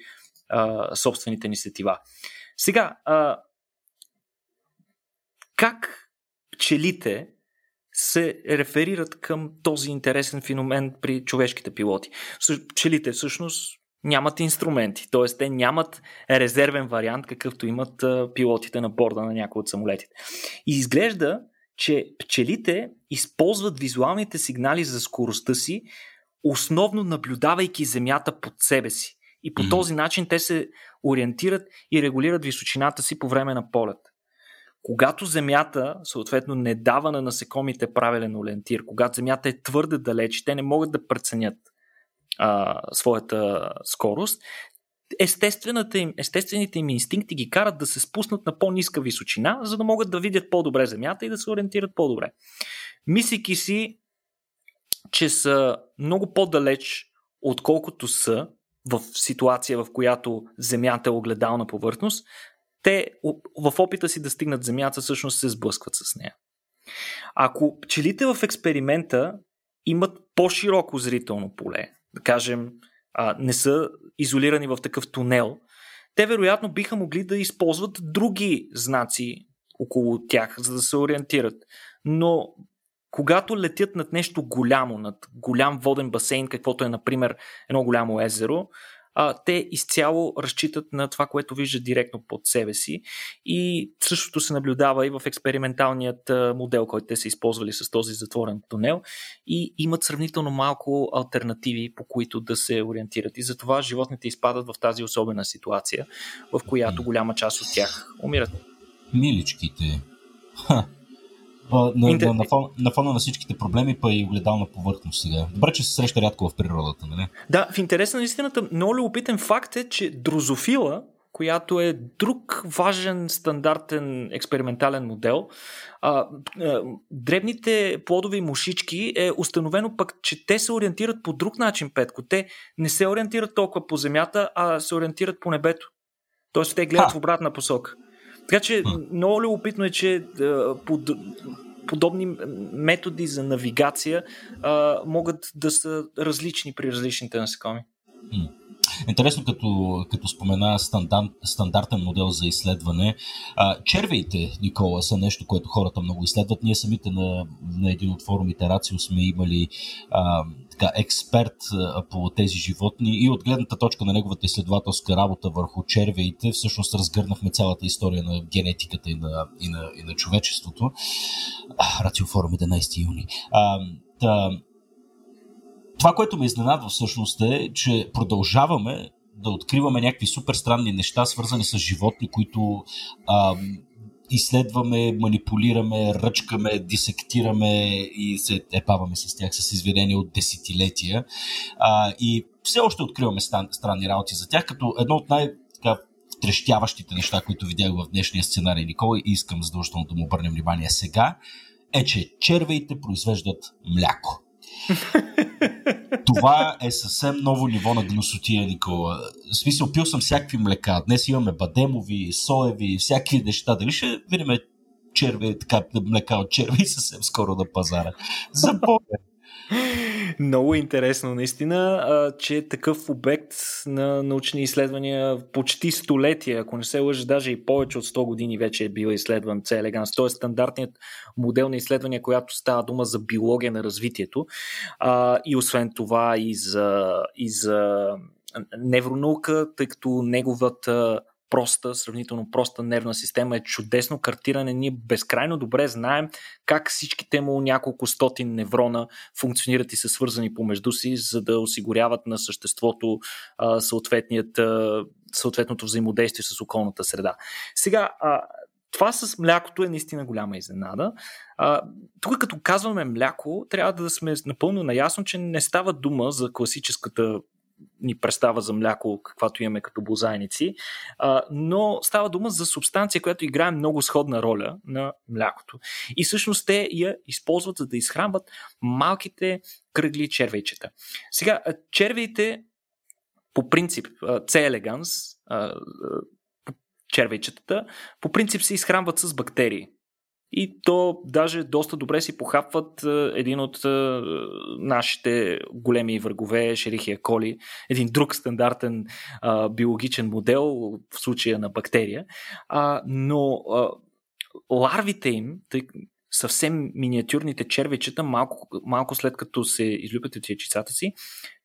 B: а, собствените ни сетива. Сега, а, как пчелите се реферират към този интересен феномен при човешките пилоти. Пчелите всъщност нямат инструменти, т.е. те нямат резервен вариант, какъвто имат пилотите на борда на някои от самолетите. И изглежда, че пчелите използват визуалните сигнали за скоростта си, основно наблюдавайки Земята под себе си. И по mm-hmm. този начин те се ориентират и регулират височината си по време на полет. Когато Земята, съответно, не дава на насекомите правилен ориентир, когато Земята е твърде далеч, те не могат да преценят а, своята скорост, им, естествените им инстинкти ги карат да се спуснат на по-ниска височина, за да могат да видят по-добре Земята и да се ориентират по-добре. Мислики си, че са много по-далеч, отколкото са в ситуация, в която Земята е огледална повърхност, те в опита си да стигнат Земята всъщност се сблъскват с нея. Ако пчелите в експеримента имат по-широко зрително поле, да кажем, а, не са изолирани в такъв тунел, те вероятно биха могли да използват други знаци около тях, за да се ориентират. Но когато летят над нещо голямо, над голям воден басейн, каквото е, например, едно голямо езеро, а, те изцяло разчитат на това, което виждат директно под себе си. И същото се наблюдава и в експерименталният модел, който те са използвали с този затворен тунел. И имат сравнително малко альтернативи, по които да се ориентират. И затова животните изпадат в тази особена ситуация, в която голяма част от тях умират.
A: Миличките. Ха на, Интер... на, на, фон, на фона на всичките проблеми, па и огледална повърхност сега. Добре, че се среща рядко в природата, нали?
B: Да, в интерес на истината, много любопитен факт е, че дрозофила, която е друг важен стандартен експериментален модел. А, а, дребните плодови мушички е установено пък, че те се ориентират по друг начин, Петко. Те не се ориентират толкова по земята, а се ориентират по небето. Тоест те гледат а. в обратна посока. Така че много любопитно е, че под, подобни методи за навигация а, могат да са различни при различните насекоми.
A: Интересно, като, като спомена стандарт, стандартен модел за изследване. А, червеите, Никола, са нещо, което хората много изследват. Ние самите на, на един от форумите Рацио сме имали а, така, експерт а, по тези животни и от гледната точка на неговата изследователска работа върху червеите, всъщност разгърнахме цялата история на генетиката и на, и на, и на човечеството. Рацио форум 11 юни. А, да, това, което ме изненадва всъщност е, че продължаваме да откриваме някакви супер странни неща, свързани с животни, които а, изследваме, манипулираме, ръчкаме, дисектираме и се епаваме с тях с изведения от десетилетия. А, и все още откриваме стан, странни работи за тях, като едно от най- трещяващите неща, които видях в днешния сценарий Никола и искам задължително да му обърнем внимание сега, е, че червеите произвеждат мляко. Това е съвсем ново ниво на гносотия, Никола. В смисъл, пил съм всякакви млека. Днес имаме бадемови, соеви, всякакви неща. Дали ще видим черви, така, млека от черви съвсем скоро на пазара? За Бога.
B: Много интересно, наистина, че такъв обект на научни изследвания почти столетия, ако не се лъжа, даже и повече от 100 години вече е бил изследван C. elegans. Той е стандартният модел на изследвания, която става дума за биология на развитието. и освен това и за, и за невронаука, тъй като неговата проста, сравнително проста нервна система е чудесно картиране. Ние безкрайно добре знаем как всичките му няколко стотин неврона функционират и са свързани помежду си, за да осигуряват на съществото съответното взаимодействие с околната среда. Сега, това с млякото е наистина голяма изненада. Тук като казваме мляко, трябва да сме напълно наясно, че не става дума за класическата ни представа за мляко, каквато имаме като бозайници, а, но става дума за субстанция, която играе много сходна роля на млякото. И всъщност те я използват за да изхранват малките кръгли червейчета. Сега, червеите по принцип, C. elegans, червейчетата, по принцип се изхранват с бактерии. И то даже доста добре си похапват е, един от е, нашите големи врагове, Шерихия коли, един друг стандартен а, биологичен модел, в случая на бактерия. А, но а, ларвите им, тъй, съвсем миниатюрните червечета, малко, малко след като се излюпят от яйчицата си,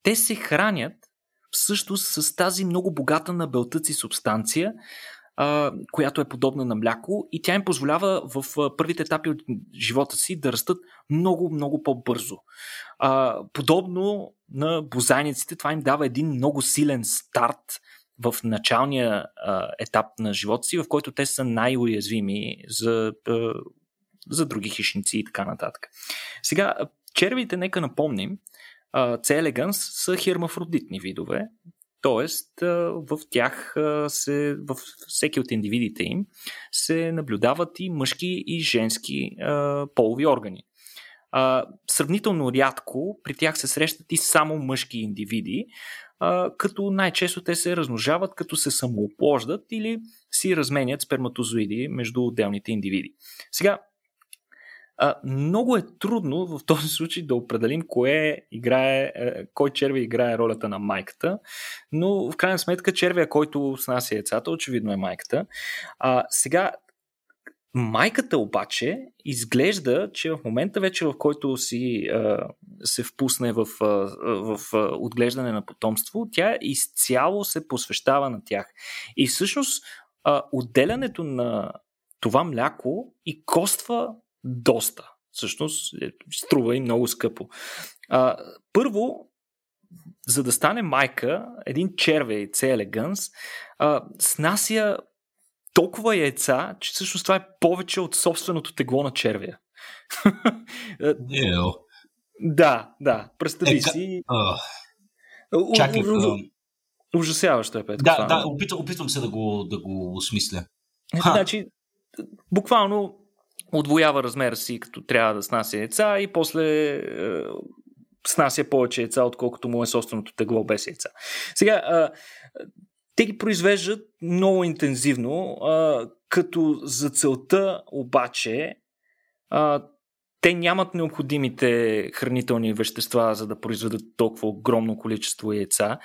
B: те се хранят всъщност с тази много богата на белтъци субстанция, която е подобна на мляко и тя им позволява в първите етапи от живота си да растат много, много по-бързо. Подобно на бозайниците, това им дава един много силен старт в началния етап на живота си, в който те са най-уязвими за, за други хищници и така нататък. Сега, червите, нека напомним, elegans са хермафродитни видове, т.е. в тях се, в всеки от индивидите им се наблюдават и мъжки и женски полови органи. Сравнително рядко при тях се срещат и само мъжки индивиди, като най-често те се размножават, като се самооплождат или си разменят сперматозоиди между отделните индивиди. Сега, а, много е трудно в този случай да определим кое играе, е, кой червя играе ролята на майката, но в крайна сметка червя, който снася яйцата, очевидно е майката. А, сега, майката обаче изглежда, че в момента вече, в който си а, се впусне в, а, в а, отглеждане на потомство, тя изцяло се посвещава на тях. И всъщност а, отделянето на това мляко и коства доста. Всъщност, е, струва и много скъпо. А, първо, за да стане майка, един червей C. elegans а, снася толкова яйца, че всъщност това е повече от собственото тегло на червия.
A: Yeah.
B: да, да. Представи е, си.
A: Uh, чакай. Uh...
B: Ужасяващо е, Петко.
A: Да, да, опитвам, опитвам се да го, да го осмисля.
B: Е, значи, буквално отвоява размера си, като трябва да снася яйца и после е, снася повече яйца, отколкото му е собственото тегло без яйца. Сега, е, те ги произвеждат много интензивно, е, като за целта обаче е, те нямат необходимите хранителни вещества, за да произведат толкова огромно количество яйца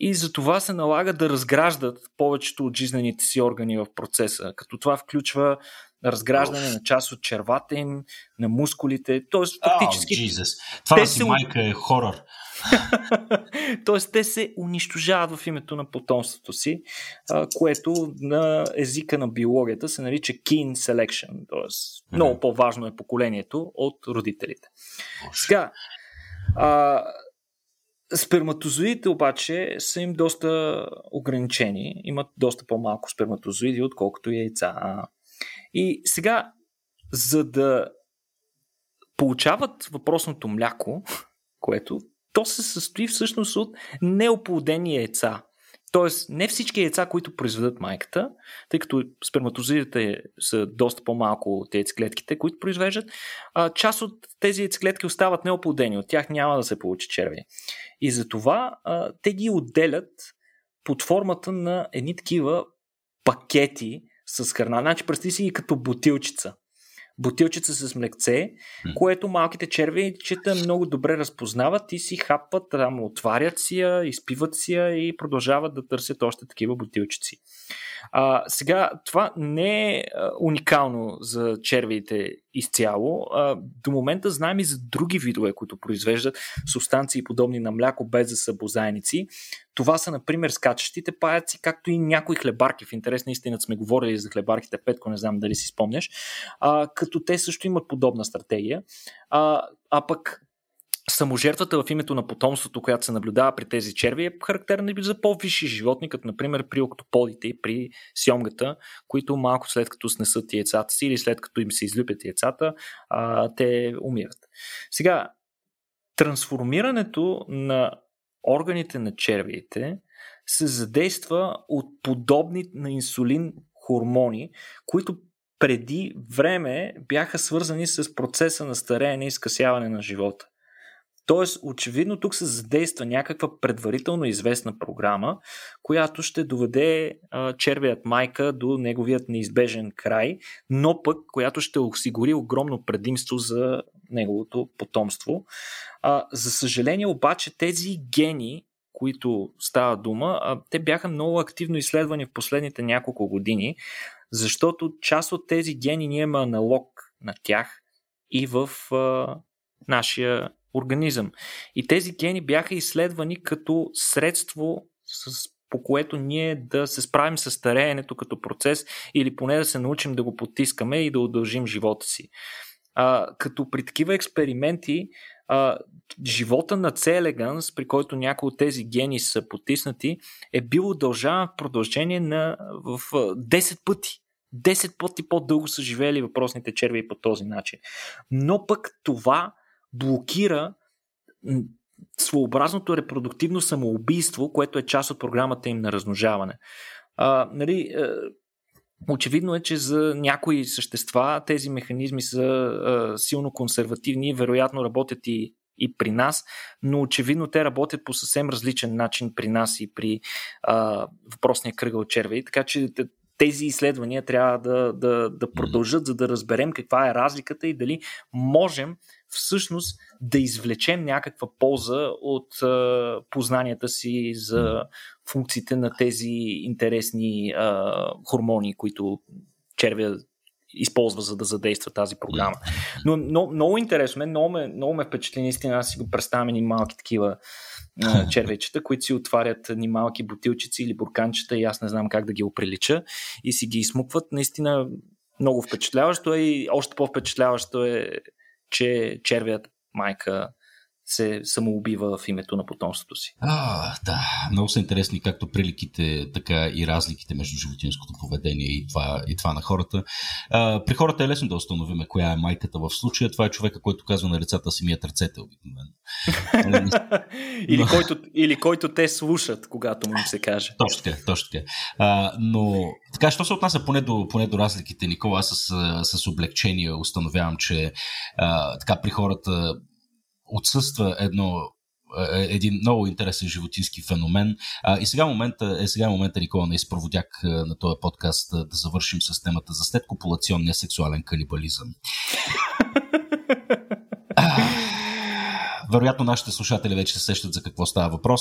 B: и за това се налага да разграждат повечето от жизнените си органи в процеса, като това включва разграждане на част от червата им, на мускулите. Тоест, фактически.
A: Oh, Това си се... майка е хорор.
B: Тоест, те се унищожават в името на потомството си, което на езика на биологията се нарича kin selection. Тоест, много по-важно е поколението от родителите. Сега, а, Сперматозоидите обаче са им доста ограничени, имат доста по-малко сперматозоиди, отколкото яйца. И сега, за да получават въпросното мляко, което то се състои всъщност от неоплодени яйца. Тоест, не всички яйца, които произведат майката, тъй като сперматозидите са доста по-малко от яйцеклетките, които произвеждат, а, част от тези яйцеклетки остават неоплодени, от тях няма да се получи черви. И затова а, те ги отделят под формата на едни такива пакети с храна. Значи, представи си ги като бутилчица. Бутилчица с млекце, което малките червейчета много добре разпознават и си хапват, там отварят си я, изпиват си я и продължават да търсят още такива бутилчици. А, сега, това не е уникално за червиите изцяло. А, до момента знаем и за други видове, които произвеждат субстанции подобни на мляко, без да са бозайници. Това са, например, скачащите паяци, както и някои хлебарки. В интерес на истината сме говорили за хлебарките, Петко, не знам дали си спомняш. А, като те също имат подобна стратегия. А, а пък саможертвата в името на потомството, която се наблюдава при тези черви, е характерна и за по-висши животни, като например при октополите и при сьомгата, които малко след като снесат яйцата си или след като им се излюпят яйцата, а, те умират. Сега, трансформирането на органите на червиите се задейства от подобни на инсулин хормони, които преди време бяха свързани с процеса на стареене и скъсяване на живота. Тоест, очевидно тук се задейства някаква предварително известна програма, която ще доведе а, червият майка до неговият неизбежен край, но пък която ще осигури огромно предимство за неговото потомство. А, за съжаление обаче тези гени, които става дума, а, те бяха много активно изследвани в последните няколко години, Защото част от тези гени ние има аналог на тях и в а, нашия организъм. И тези гени бяха изследвани като средство, с, по което ние да се справим с стареенето като процес или поне да се научим да го потискаме и да удължим живота си. А, като при такива експерименти, а, живота на elegans, при който някои от тези гени са потиснати, е бил удължаван в продължение на в 10 пъти. 10 пъти по-дълго са живели въпросните черви по този начин. Но пък това блокира своеобразното репродуктивно самоубийство, което е част от програмата им на размножаване. А, нали, е, очевидно е, че за някои същества тези механизми са а, силно консервативни, вероятно работят и, и при нас, но очевидно те работят по съвсем различен начин при нас и при а, въпросния кръгъл червей, така че тези изследвания трябва да, да, да продължат, за да разберем каква е разликата и дали можем всъщност да извлечем някаква полза от а, познанията си за функциите на тези интересни а, хормони, които червя използва, за да задейства тази програма. Но, но много интересно, много ме, много ме впечатли, наистина, аз си го представям и малки такива а, червечета, които си отварят ни малки бутилчици или бурканчета и аз не знам как да ги оприлича и си ги измукват. Наистина много впечатляващо е и още по-впечатляващо е, че червият майка се самоубива в името на потомството си.
A: А, да, много са интересни както приликите, така и разликите между животинското поведение и това, и това на хората. А, при хората е лесно да установим коя е майката в случая. Това е човека, който казва на децата си мият ръцете обикновено.
B: или, който, или който те слушат, когато му се каже.
A: Точно така, точно така. А, но така, що се отнася поне до, поне до разликите, Никола, аз с, с облегчение установявам, че а, така при хората отсъства едно е, е, един много интересен животински феномен. А, и сега момента, е сега момента, Никола, на изпроводяк на този подкаст да завършим с темата за следкопулационния сексуален канибализъм. вероятно нашите слушатели вече се сещат за какво става въпрос.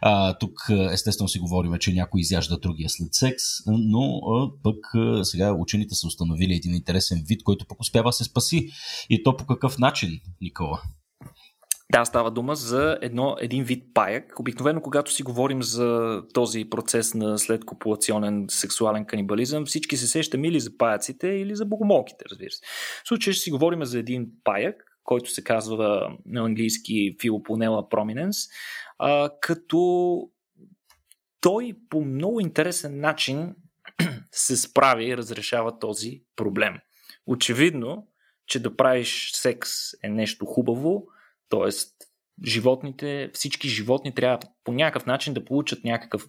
A: А, тук естествено си говорим, че някой изяжда другия след секс, но а, пък а, сега учените са установили един интересен вид, който пък успява се спаси. И то по какъв начин, Никола?
B: Да, става дума за едно, един вид паяк. Обикновено, когато си говорим за този процес на следкопулационен сексуален канибализъм, всички се сещаме или за паяците, или за богомолките, разбира се. В случая ще си говорим за един паяк, който се казва на английски Philopponella prominence, а, като той по много интересен начин се справи и разрешава този проблем. Очевидно, че да правиш секс е нещо хубаво, Тоест, животните, всички животни трябва по някакъв начин да получат някакъв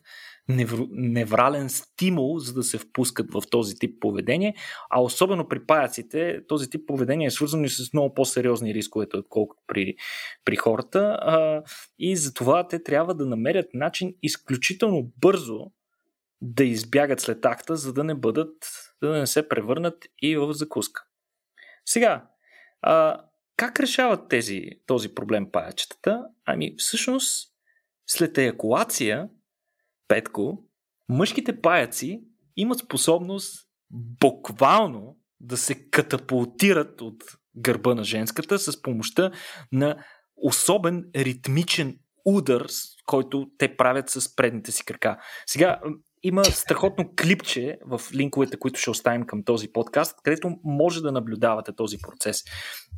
B: невр... неврален стимул, за да се впускат в този тип поведение, а особено при паяците този тип поведение е свързано и с много по-сериозни рискове, отколкото при, при хората а, и затова те трябва да намерят начин изключително бързо да избягат след акта, за да не бъдат, да не се превърнат и в закуска. Сега, а, как решават тези, този проблем паячетата? Ами всъщност след еякулация, Петко, мъжките паяци имат способност буквално да се катапултират от гърба на женската с помощта на особен ритмичен удар, който те правят с предните си крака. Сега, има страхотно клипче в линковете, които ще оставим към този подкаст, където може да наблюдавате този процес.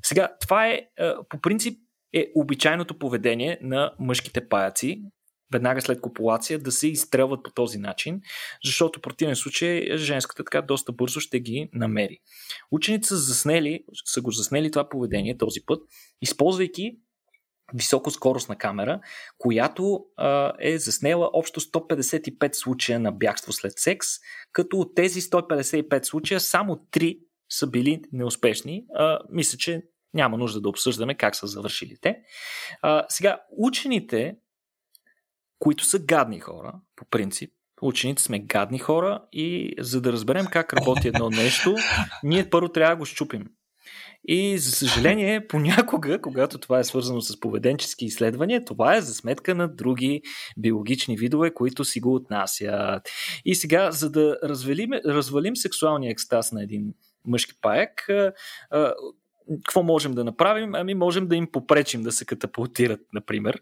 B: Сега, това е, е по принцип, е обичайното поведение на мъжките паяци, веднага след копулация, да се изстрелват по този начин, защото в противен случай женската така доста бързо ще ги намери. Учените са, заснели, са го заснели това поведение този път, използвайки високоскоростна камера, която а, е заснела общо 155 случая на бягство след секс, като от тези 155 случая само 3 са били неуспешни. А, мисля, че няма нужда да обсъждаме как са завършили те. А, сега, учените, които са гадни хора, по принцип, учените сме гадни хора и за да разберем как работи едно нещо, ние първо трябва да го щупим. И за съжаление, понякога, когато това е свързано с поведенчески изследвания, това е за сметка на други биологични видове, които си го отнасят. И сега, за да развалим, развалим сексуалния екстаз на един мъжки паяк, какво можем да направим? Ами можем да им попречим да се катапултират, например.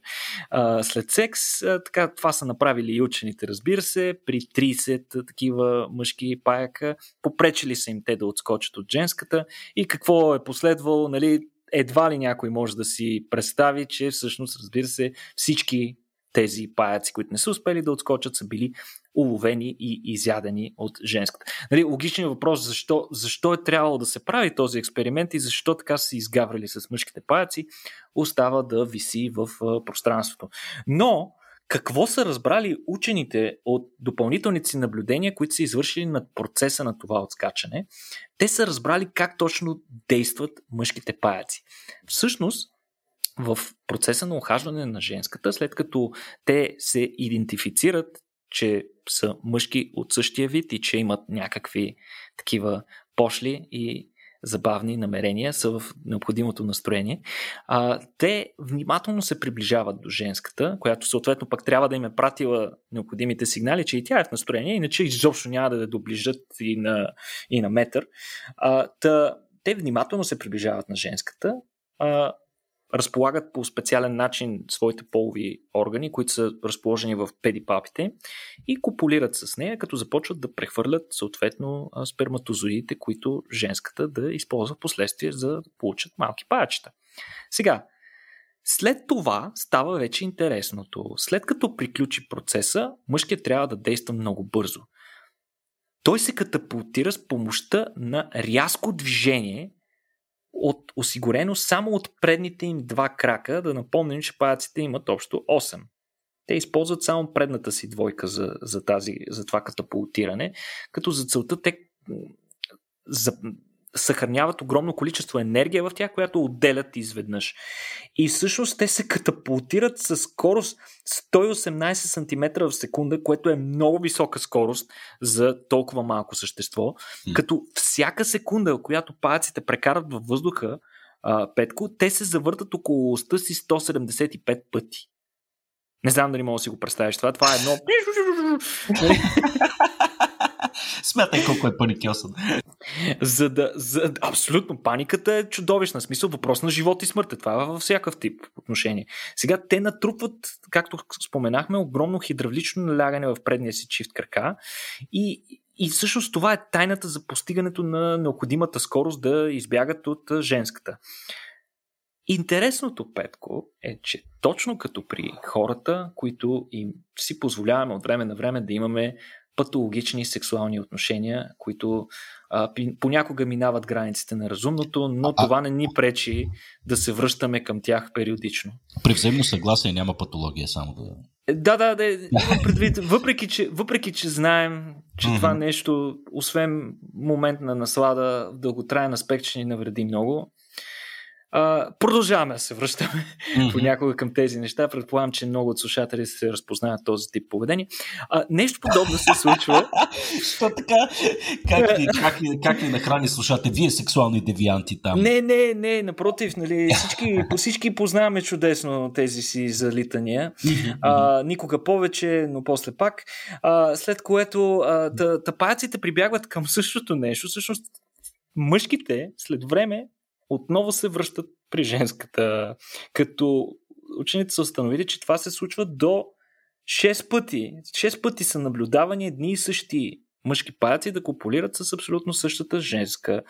B: След секс, така, това са направили и учените, разбира се, при 30 такива мъжки паяка, попречили са им те да отскочат от женската и какво е последвало, нали, едва ли някой може да си представи, че всъщност, разбира се, всички тези паяци, които не са успели да отскочат, са били уловени и изядени от женската. Нали, логичният въпрос защо, защо е трябвало да се прави този експеримент и защо така са се изгаврили с мъжките паяци, остава да виси в пространството. Но какво са разбрали учените от допълнителните си наблюдения, които са извършили над процеса на това отскачане? Те са разбрали как точно действат мъжките паяци. Всъщност, в процеса на охажване на женската, след като те се идентифицират, че са мъжки от същия вид и че имат някакви такива пошли и забавни намерения, са в необходимото настроение, а, те внимателно се приближават до женската, която съответно пък трябва да им е пратила необходимите сигнали, че и тя е в настроение, иначе изобщо няма да я доближат и на, и на метър. А, та, те внимателно се приближават на женската, а, разполагат по специален начин своите полови органи, които са разположени в педипапите и копулират с нея, като започват да прехвърлят съответно сперматозоидите, които женската да използва в последствие за да получат малки паячета. Сега, след това става вече интересното. След като приключи процеса, мъжкият трябва да действа много бързо. Той се катапултира с помощта на рязко движение от, осигурено само от предните им два крака. Да напомним, че паяците имат общо 8. Те използват само предната си двойка за, за, тази, за това катапултиране, като за целта те за, съхраняват огромно количество енергия в тях, която отделят изведнъж. И всъщност те се катапултират с скорост 118 см в секунда, което е много висока скорост за толкова малко същество. Mm. Като всяка секунда, която паяците прекарат във въздуха, а, Петко, те се завъртат около оста си 175 пъти. Не знам дали мога да си го представиш това. Това е едно...
A: Смятай колко е паникьосан.
B: За да, за, абсолютно, паниката е чудовищна. Смисъл, въпрос на живот и смърт. Това е във всякакъв тип отношение. Сега те натрупват, както споменахме, огромно хидравлично налягане в предния си чифт крака и, и всъщност това е тайната за постигането на необходимата скорост да избягат от женската. Интересното, Петко, е, че точно като при хората, които им си позволяваме от време на време да имаме патологични сексуални отношения, които а, понякога минават границите на разумното, но а, това не ни пречи да се връщаме към тях периодично.
A: При взаимно съгласие няма патология, само да.
B: Да, да, да. Предвид, въпреки, че, въпреки, че знаем, че mm-hmm. това нещо, освен момент на наслада, в дълготраен аспект ще ни навреди много, а, продължаваме да се връщаме mm-hmm. понякога към тези неща. Предполагам, че много от слушатели се разпознават този тип поведение. А, нещо подобно се случва.
A: Що така? Как ли, как, ли, как ли нахрани слушате? Вие сексуални девианти там?
B: Не, не, не, напротив, нали, всички, всички познаваме чудесно тези си залитания. А, никога повече, но после пак. А, след което тапаците прибягват към същото нещо. Всъщност, мъжките след време отново се връщат при женската, като учените са установили, че това се случва до 6 пъти. 6 пъти са наблюдавани едни и същи мъжки паяци да копулират с абсолютно същата женска.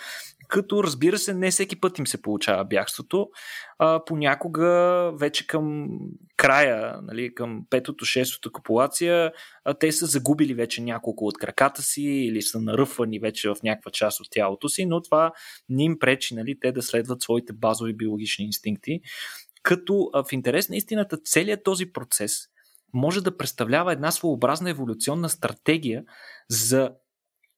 B: Като разбира се, не всеки път им се получава бягството. А, понякога вече към края, нали, към петото, шестото копулация, а, те са загубили вече няколко от краката си или са наръфвани вече в някаква част от тялото си, но това не им пречи нали, те да следват своите базови биологични инстинкти. Като а, в интерес на истината целият този процес може да представлява една своеобразна еволюционна стратегия за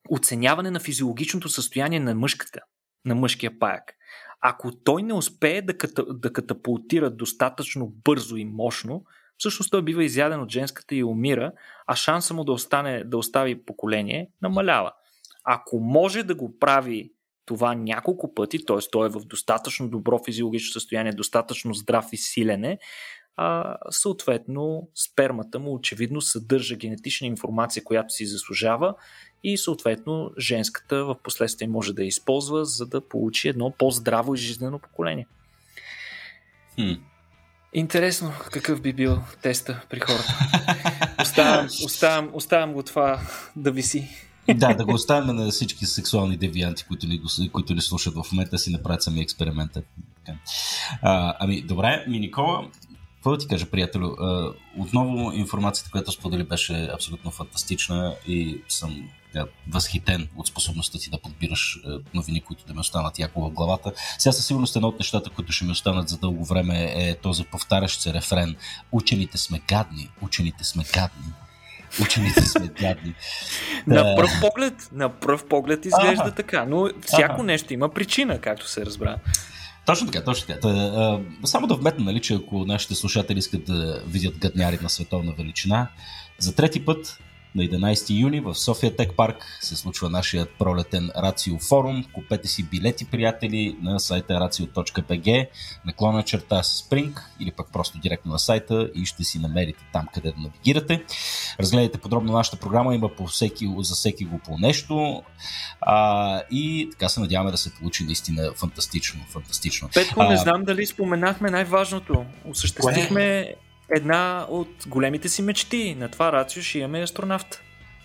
B: оценяване на физиологичното състояние на мъжката, на мъжкия паяк. Ако той не успее да, ката, да катапултира достатъчно бързо и мощно, всъщност той бива изяден от женската и умира, а шанса му да, остане, да остави поколение намалява. Ако може да го прави това няколко пъти, т.е. той е в достатъчно добро физиологично състояние, достатъчно здрав и силене, а съответно спермата му очевидно съдържа генетична информация, която си заслужава и съответно женската в последствие може да я използва, за да получи едно по-здраво и жизнено поколение.
A: Хм.
B: Интересно какъв би бил теста при хората. Оставям, оставям, оставям го това да виси.
A: Да, да го оставим на всички сексуални девианти, които ни, които ни слушат в момента, си направят сами експеримента. А, ами, добре, ми Никола, какво да ти кажа, приятелю? Отново информацията, която сподели, беше абсолютно фантастична и съм да, възхитен от способността ти да подбираш новини, които да ми останат яко в главата. Сега със сигурност едно от нещата, които ще ми останат за дълго време е този повтарящ се рефрен. Учените сме гадни, учените сме гадни. Учените сме гадни.
B: на пръв поглед, на пръв поглед изглежда ага. така, но всяко ага. нещо има причина, както се разбра.
A: Точно така, точно така. Та, а, само да вметна, нали, че ако нашите слушатели искат да видят гадняри на световна величина, за трети път на 11 юни в София Тек Парк се случва нашия пролетен Рацио форум. Купете си билети, приятели, на сайта racio.bg, наклона черта Spring или пък просто директно на сайта и ще си намерите там къде да навигирате. Разгледайте подробно нашата програма, има по всеки, за всеки го по нещо а, и така се надяваме да се получи наистина фантастично. фантастично.
B: Петко, не знам дали споменахме най-важното. Осъществихме Кое? Една от големите си мечти. На това рацио ще имаме астронавт.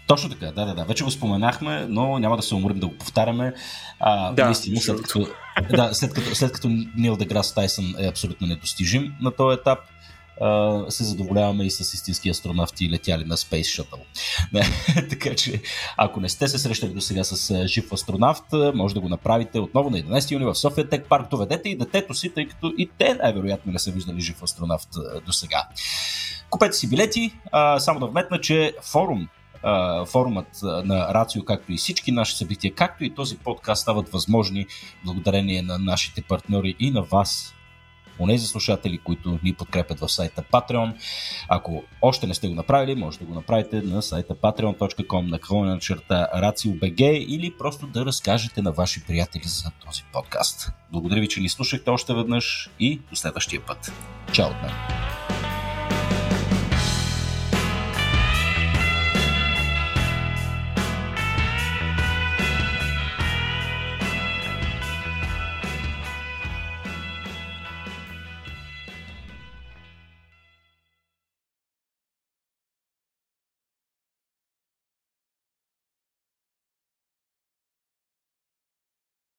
A: Точно така, да, да, да. Вече го споменахме, но няма да се уморим да го повтаряме. А, да, наистина, след като, да, след като, след като Нил Деграс Тайсън е абсолютно недостижим на този етап, се задоволяваме и с истински астронавти летяли на Space Shuttle. така че, ако не сте се срещали до сега с жив астронавт, може да го направите отново на 11 юни в София Тек Парк. Доведете и детето си, тъй като и те най-вероятно не са виждали жив астронавт до сега. Купете си билети. само да вметна, че форум форумът на Рацио, както и всички наши събития, както и този подкаст стават възможни благодарение на нашите партньори и на вас, онези слушатели, които ни подкрепят в сайта Patreon. Ако още не сте го направили, може да го направите на сайта patreon.com на клонен черта RACIO.BG или просто да разкажете на ваши приятели за този подкаст. Благодаря ви, че ни слушахте още веднъж и до следващия път. Чао от мен!